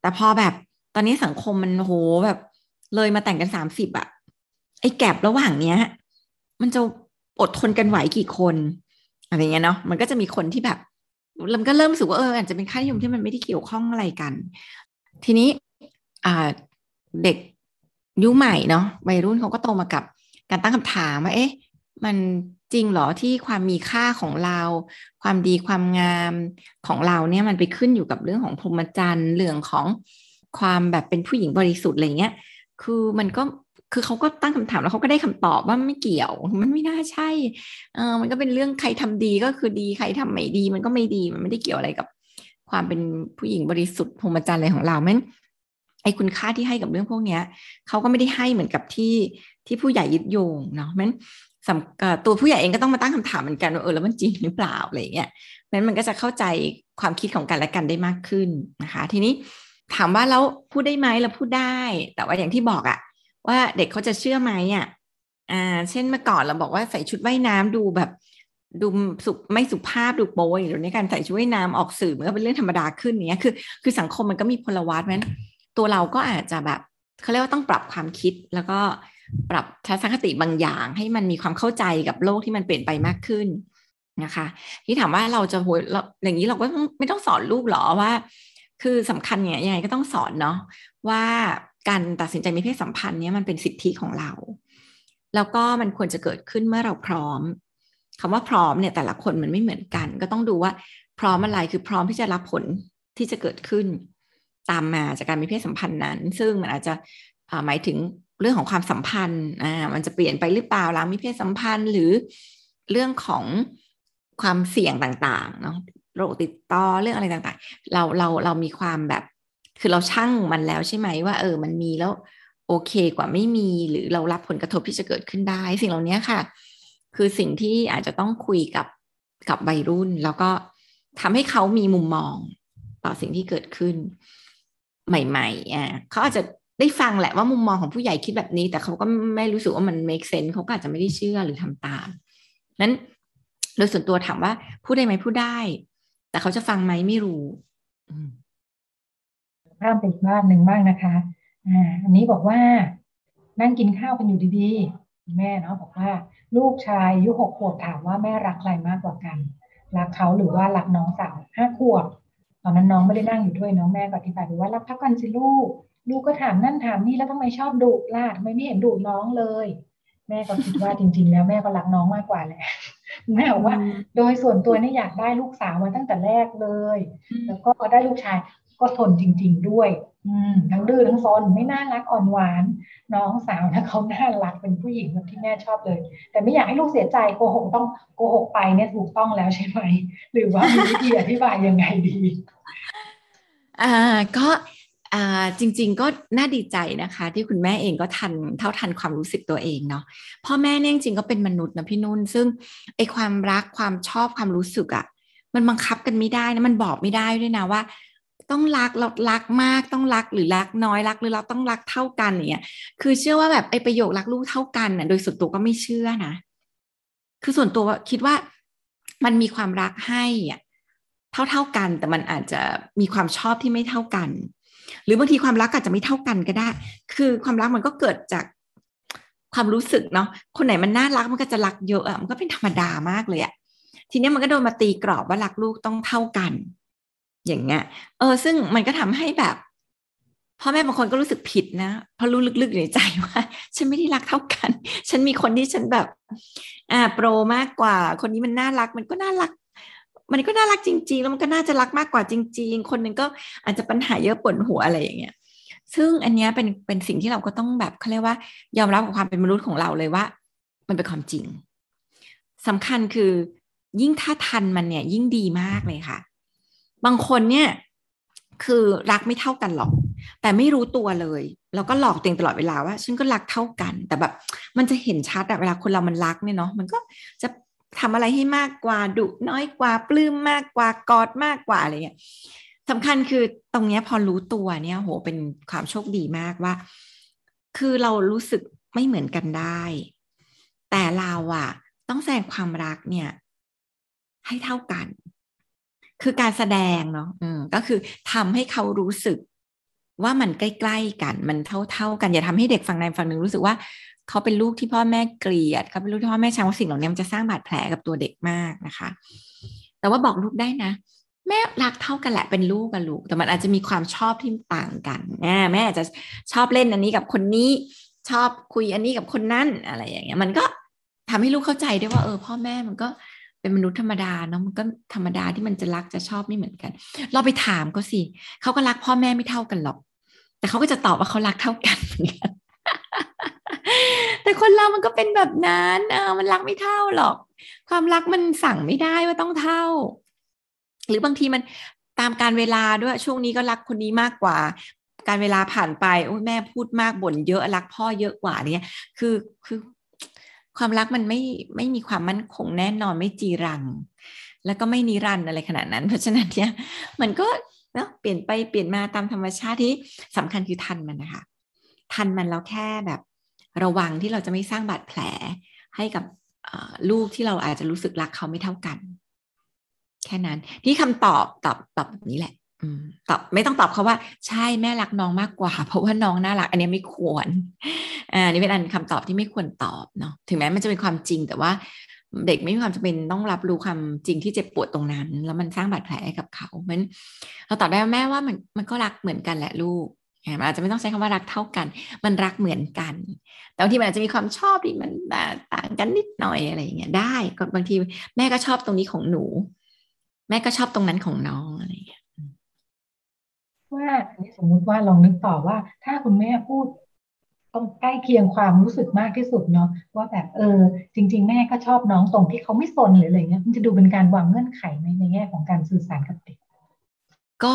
แต่พอแบบตอนนี้สังคมมันโหแบบ เลยมาแต่งกันสามสิบอะไอ้แกลบระหว่างเนี้ย มันจะอดทนกันไหวกี่คนอะไรเงี้ยเนาะมันก็จะมีคนที่แบบมันก็เริ่มรู้สึกว่าเอออาจจะเป็นค่านิยมที่มันไม่ได้เกี่ยวข้องอะไรกัน ทีนี้อ่าเด็กยุคใหม่เนาะวัยรุ่นเขาก็โตมากับการตั้งคำถามว่าเอ๊ะ มันจริงเหรอที่ความมีค่าของเรา ความดีความงามของเราเนี่ยมันไปขึ้นอยู่กับเรื่องของพรหมจรรย์เรื่องของความแบบเป็นผู้หญิงบริสุทธิ์อะไรเงี้ย คือมันก็คือเขาก็ตั้งคำถามแล้วเขาก็ได้คำตอบว่าไม่เกี่ยว มันไม่น่าใช่เออมันก็เป็นเรื่องใครทำดีก็คือดีใครทำไม่ดี มันก็ไม่ดีมันไม่ได้เกี่ยวอะไรกับ ความเป็นผู้หญิงบริสุทธิ์พรหมจรรย์อะไรของเราแม้นไอ้คุณค่าที่ให้กับเรื่องพวกเนี้ยเขาก็ไม่ได้ให้เหมือนกับที่ที่ผู้ใหญ่ยึดโยงเนาะแม้น ตัวผู้ใหญ่เองก็ต้องมาตั้งคำถามเหมือนกันว่าเออแล้วมันจริงหรือเปล่าอะไรเงี้ยนั้นมันก็จะเข้าใจความคิดของกันและกันได้มากขึ้นนะคะ ทีนี้ถามว่าแล้วพูดได้ไหมเราพูดได้ แต่ว่าอย่างที่บอกอะว่าเด็กเขาจะเชื่อไหมอะอ่าเช่นเมื่อก่อนเราบอกว่าใส่ชุดว่ายน้ำดูแบบดูสุไม่สุภาพดูโป๊ยหรือในการใส่ชุดว่ายน้ำออกสื่อมันก็เป็นเรื่องธรรมดาขึ้นเนี้ยคือ คือสังคมมันก็มีพลวัตนั้นตัวเราก็อาจจะแบบเขาเรียกว่าต้องปรับความคิดแล้วก็ ปรับทัศนคติบางอย่าง ให้มันมีความเข้าใจกับโลกที่มันเปลี่ยนไปมากขึ้นนะคะ ที่ถามว่าเราจะโหยอย่างนี้เราก็ไม่ต้องสอนลูกหรอว่า คือสำคัญเนี่ยยังไงก็ต้องสอนเนาะว่าการตัดสินใจมีเพศสัมพันธ์เนี่ยมันเป็นสิทธิของเรา แล้วก็มันควรจะเกิดขึ้นเมื่อเราพร้อมคำว่าพร้อมเนี่ยแต่ละคนมันไม่เหมือนกัน ก็ต้องดูว่าพร้อมอะไรคือพร้อมที่จะรับผลที่จะเกิดขึ้น ตามมาจากการมีเพศสัมพันธ์นั้น ซึ่งมันอาจจะหมายถึง เรื่องของความสัมพันธ์อ่ามันจะเปลี่ยนไปหรือเปล่าลังมีเพศสัมพันธ์หรือเรื่องของความเสี่ยงต่างๆเนาะโรคติดต่อเรื่องอะไรต่างๆ เราเราเรามีความแบบ คือเราชั่งมันแล้วใช่ไหมว่า เออ มันมีแล้วโอเคกว่าไม่มีหรือเรารับผลกระทบที่จะเกิดขึ้นได้ สิ่งเหล่านี้ค่ะ คือสิ่งที่อาจจะต้องคุยกับกับวัยรุ่น แล้วก็ทำให้เขามีมุมมองต่อสิ่งที่เกิดขึ้น ใหม่ๆอะเขาอาจจะ ได้ฟังแหละว่ามุมมองของผู้ใหญ่คิดแบบนี้ แต่เขาก็ไม่รู้สึกว่ามัน make sense เขาก็อาจจะไม่ได้เชื่อหรือทำตามนั้นโดยส่วนตัวถามว่าพูดได้ไหมพูดได้ แต่เขาจะฟังไหมไม่รู้ข้ามไปอีกบ้านหนึ่งบ้างนะคะอ่าอันนี้บอกว่า นั่งกินข้าวกันอยู่ดีๆ แม่เนาะบอกว่า ลูกชายอายุหกขวบถามว่าแม่รักใครมากกว่ากันรักเขาหรือว่ารักน้องสาวห้าขวบตอนนั้นน้องไม่ได้นั่งอยู่ด้วยน้องแม่ก็อธิบายว่ารักพักกันสิลูก ลูกก็ถามนั่นถามนี่แล้วทำไมชอบดุล่ะทำไมไม่เห็นดุน้องเลย แม่ก็คิดว่าจริง ๆ แล้วแม่ก็รักน้องมากกว่าแหละแม่บอกว่า โดยส่วนตัวนี่อยากได้ลูกสาวมาตั้งแต่แรกเลย แล้วก็ได้ลูกชายก็ทนจริง ๆด้วย อืมทั้งดื้อทั้งซนไม่น่ารักอ่อนหวาน น้องสาวนะเขาน่ารักเป็นผู้หญิงแบบที่แม่ชอบเลย แต่ไม่อยากให้ลูกเสียใจโกหกต้องโกหกไปเนี่ยถูกต้องแล้วใช่ไหมหรือว่ามีวิธีอธิบายยังไงดี อ่า ก็อ่า จริง ๆ ก็น่าดีใจนะคะ ที่คุณแม่เองก็ทันเท่าทันความรู้สึกตัวเองเนาะพ่อแม่เนี่ยจริงๆก็เป็นมนุษย์นะพี่นุ่น ซึ่งไอความรักความชอบความรู้สึกอะ่ะมันบังคับกันไม่ได้นะมันบอกไม่ได้ด้วยนะว่า ต้องรักเรารักมากต้องรักหรือรักน้อยรักหรือเราต้องรักเท่ากันเงี้ยคือเชื่อว่าแบบไอประโยครักลูกเท่ากันน่ะโดยส่วนตัวก็ไม่เชื่อนะคือส่วนตัวคิดว่ามันมีความรักให้อะเท่าเท่ากัน แต่มันอาจจะมีความชอบที่ไม่เท่ากัน หรือบางทีความรักอาจจะไม่เท่ากันก็ได้ คือความรักมันก็เกิดจากความรู้สึกเนาะคนไหนมันน่ารักมันก็จะรักเยอะอะมันก็เป็นธรรมดามากเลยอะทีนี้มันก็โดนมาตีกรอบว่ารักลูกต้องเท่ากัน อย่างเงี้ย เออ ซึ่งมันก็ทำให้แบบพ่อแม่บางคนก็รู้สึกผิดนะเพราะรู้ลึกๆในใจว่า ฉันไม่ได้รักเท่ากัน ฉันมีคนที่ฉันแบบ อ่า โปรมากกว่า คนนี้มันน่ารัก มันก็น่ารัก มันก็น่ารักจริง ๆ แล้วมันก็น่าจะรักมากกว่าจริง ๆ คนหนึ่งก็อาจจะปัญหาเยอะปวดหัวอะไรอย่างเงี้ยซึ่งอันนี้เป็นเป็นสิ่งที่เราก็ต้องแบบเขาเรียกว่ายอมรับกับความเป็นมนุษย์ของเราเลยว่า มันเป็นความจริงสำคัญคือ ยิ่งถ้าทันมันเนี่ย ยิ่งดีมากเลยค่ะ บางคนเนี่ยคือรักไม่เท่ากันหรอก แต่ไม่รู้ตัวเลย แล้วก็หลอกตัวเองตลอดเวลาว่า ฉันก็รักเท่ากัน แต่แบบ มันจะเห็นชัดอะเวลาคนเรามันรักเนี่ยเนาะมันก็จะ ทำอะไรให้มากกว่าดุน้อยกว่าปลื้มมากกว่ากอดมากกว่าอะไรเงี้ยสำคัญคือตรงเนี้ยพอรู้ตัวเนี่ยโหเป็นความโชคดีมากว่า คือเรารู้สึกไม่เหมือนกันได้ แต่เราอะต้องแสดงความรักเนี่ย ให้เท่ากัน คือการแสดงเนาะอืมก็คือทำให้เขารู้สึกว่ามันใกล้ ๆ กัน มันเท่า ๆ กัน อย่าทำให้เด็กฝั่งใดฝั่งหนึ่งรู้สึกว่า เขาเป็นลูกที่พ่อแม่เกลียดเขาเป็นลูกที่พ่อแม่ชังว่าสิ่งเหล่านี้มันจะสร้างบาดแผลกับตัวเด็กมากนะคะ แต่ว่าบอกลูกได้นะ แม่รักเท่ากันแหละเป็นลูกกับลูก แต่มันอาจจะมีความชอบที่ต่างกันแม่อาจจะชอบเล่นอันนี้กับคนนี้ชอบคุยอันนี้กับคนนั้นอะไรอย่างเงี้ย มันก็ทำให้ลูกเข้าใจได้ว่าเออพ่อแม่มันก็เป็นมนุษย์ธรรมดาเนาะมันก็ธรรมดาที่มันจะรักจะชอบไม่เหมือนกัน เราไปถามก็สิเขาก็รักพ่อแม่ไม่เท่ากันหรอก แต่เขาก็จะตอบว่าเขารักเท่ากันเหมือนกัน แต่คนเรามันก็เป็นแบบนั้นเออมันรักไม่เท่าหรอก ความรักมันสั่งไม่ได้ว่าต้องเท่า หรือบางทีมันตามการเวลาด้วยช่วงนี้ก็รักคนนี้มากกว่า การเวลาผ่านไปโอ้แม่พูดมากบ่นเยอะรักพ่อเยอะกว่าเนี่ยคือคือความรักมันไม่ไม่มีความมั่นคงแน่นอนไม่จีรัง แล้วก็ไม่นิรันดร์อะไรขนาดนั้น เพราะฉะนั้นเนี่ยมันก็เนาะเปลี่ยนไปเปลี่ยนมาตามธรรมชาติที่สำคัญคือทันมันนะคะ ทันมันแล้วแค่แบบ ระวังที่เราจะไม่สร้างบาดแผลให้กับลูกที่เราอาจจะรู้สึกรักเขาไม่เท่ากัน แค่นั้นที่คำตอบตอบตอบแบบนี้แหละตอบไม่ต้องตอบเขาว่า ใช่แม่รักน้องมากกว่า เพราะว่าน้องน่ารัก อันนี้ไม่ควรอ่านี่เป็นอันคำตอบที่ไม่ควรตอบเนาะถึงแม้มันจะเป็นความจริงแต่ว่าเด็กไม่มีความจำเป็นต้องรับรู้ความจริงที่เจ็บปวดตรงนั้น แล้วมันสร้างบาดแผลให้กับเขามันเราตอบได้ว่าแม่ว่ามันมันก็รักเหมือนกันแหละลูก มันอาจจะไม่ต้องใช้คำว่ารักเท่ากัน มันรักเหมือนกัน แต่บางทีมันอาจจะมีความชอบที่มันต่างกันนิดหน่อยอะไรอย่างเงี้ยได้ก็บางทีแม่ก็ชอบตรงนี้ของหนู แม่ก็ชอบตรงนั้นของน้องอะไรอย่างเงี้ยว่าอันนี้สมมุติว่าลองนึกต่อว่า ถ้าคุณแม่พูดต้องใกล้เคียงความรู้สึกมากที่สุดเนาะว่าแบบเออ จริง ๆ แม่ก็ชอบน้องตรงที่เขาไม่สนหรืออะไรเงี้ยมันจะดูเป็นการวางเงื่อนไขในในแง่ของการสื่อสารกับเด็ก ก็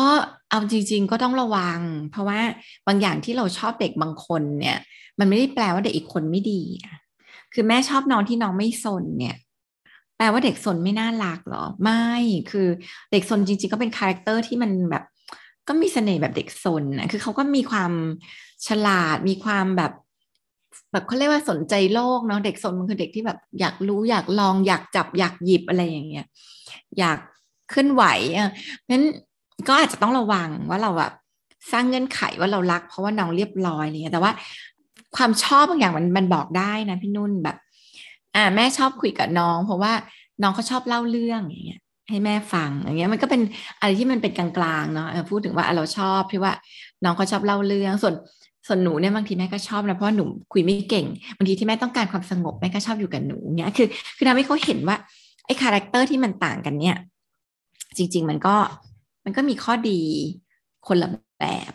เอาจริง ๆ ก็ต้องระวัง เพราะว่าบางอย่างที่เราชอบเด็กบางคนเนี่ย มันไม่ได้แปลว่าเด็กอีกคนไม่ดีคือแม่ชอบน้องที่น้องไม่สนเนี่ยแปลว่าเด็กซนไม่น่ารักหรอ ไม่คือเด็กซนจริง ๆ ก็เป็น character ที่มันแบบ ก็มีเสน่ห์แบบเด็กซนนะคือเขาก็มีความฉลาดมีความแบบ แบบเขาเรียกว่าสนใจโลกเนาะเด็กซนมันคือเด็กที่แบบ อยากรู้อยากลองอยากจับอยากหยิบอะไรอย่างเงี้ยอยากเคลื่อนไหวอะนั้น ก็อาจจะต้องระวังว่าเราแบบสร้างเงื่อนไขว่าเรารัก เพราะว่าน้องเรียบร้อยอะไรเงี้ยแต่ว่าความชอบบางอย่างมันมันบอกได้นะพี่นุ่นแบบ อ่า แม่ชอบคุยกับน้อง เพราะว่าน้องเขาชอบเล่าเรื่องอย่างเงี้ย ให้แม่ฟังอย่างเงี้ยมันก็เป็นอะไรที่มันเป็นกลางๆเนาะพูดถึงว่าเราชอบเพราะว่าน้องเขาชอบเล่าเรื่องส่วนส่วนหนูเนี่ยบางทีแม่ก็ชอบนะเพราะหนูคุยไม่เก่งบางทีที่แม่ต้องการความสงบแม่ก็ชอบอยู่กับหนูเนี้ยคือ คือทำให้เขาเห็นว่าไอ้ character ที่มันต่างกันเนี่ย จริง ๆ มันก็ มันก็มีข้อดีคนละแบบ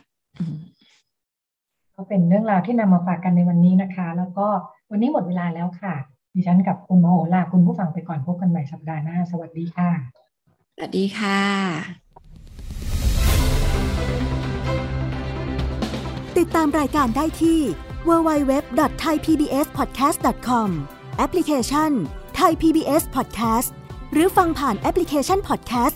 ก็เป็นเรื่องราวที่นำมาฝากกันในวันนี้นะคะ แล้วก็วันนี้หมดเวลาแล้วค่ะ ดิฉันกับคุณโมโหลาคุณผู้ฟังไปก่อนพบกันใหม่สัปดาห์หน้า สวัสดีค่ะ สวัสดีค่ะ ติดตามรายการได้ที่ www.thaipbspodcast.com แอปพลิเคชัน Thai PBS Podcast หรือฟังผ่านแอปพลิเคชัน Podcast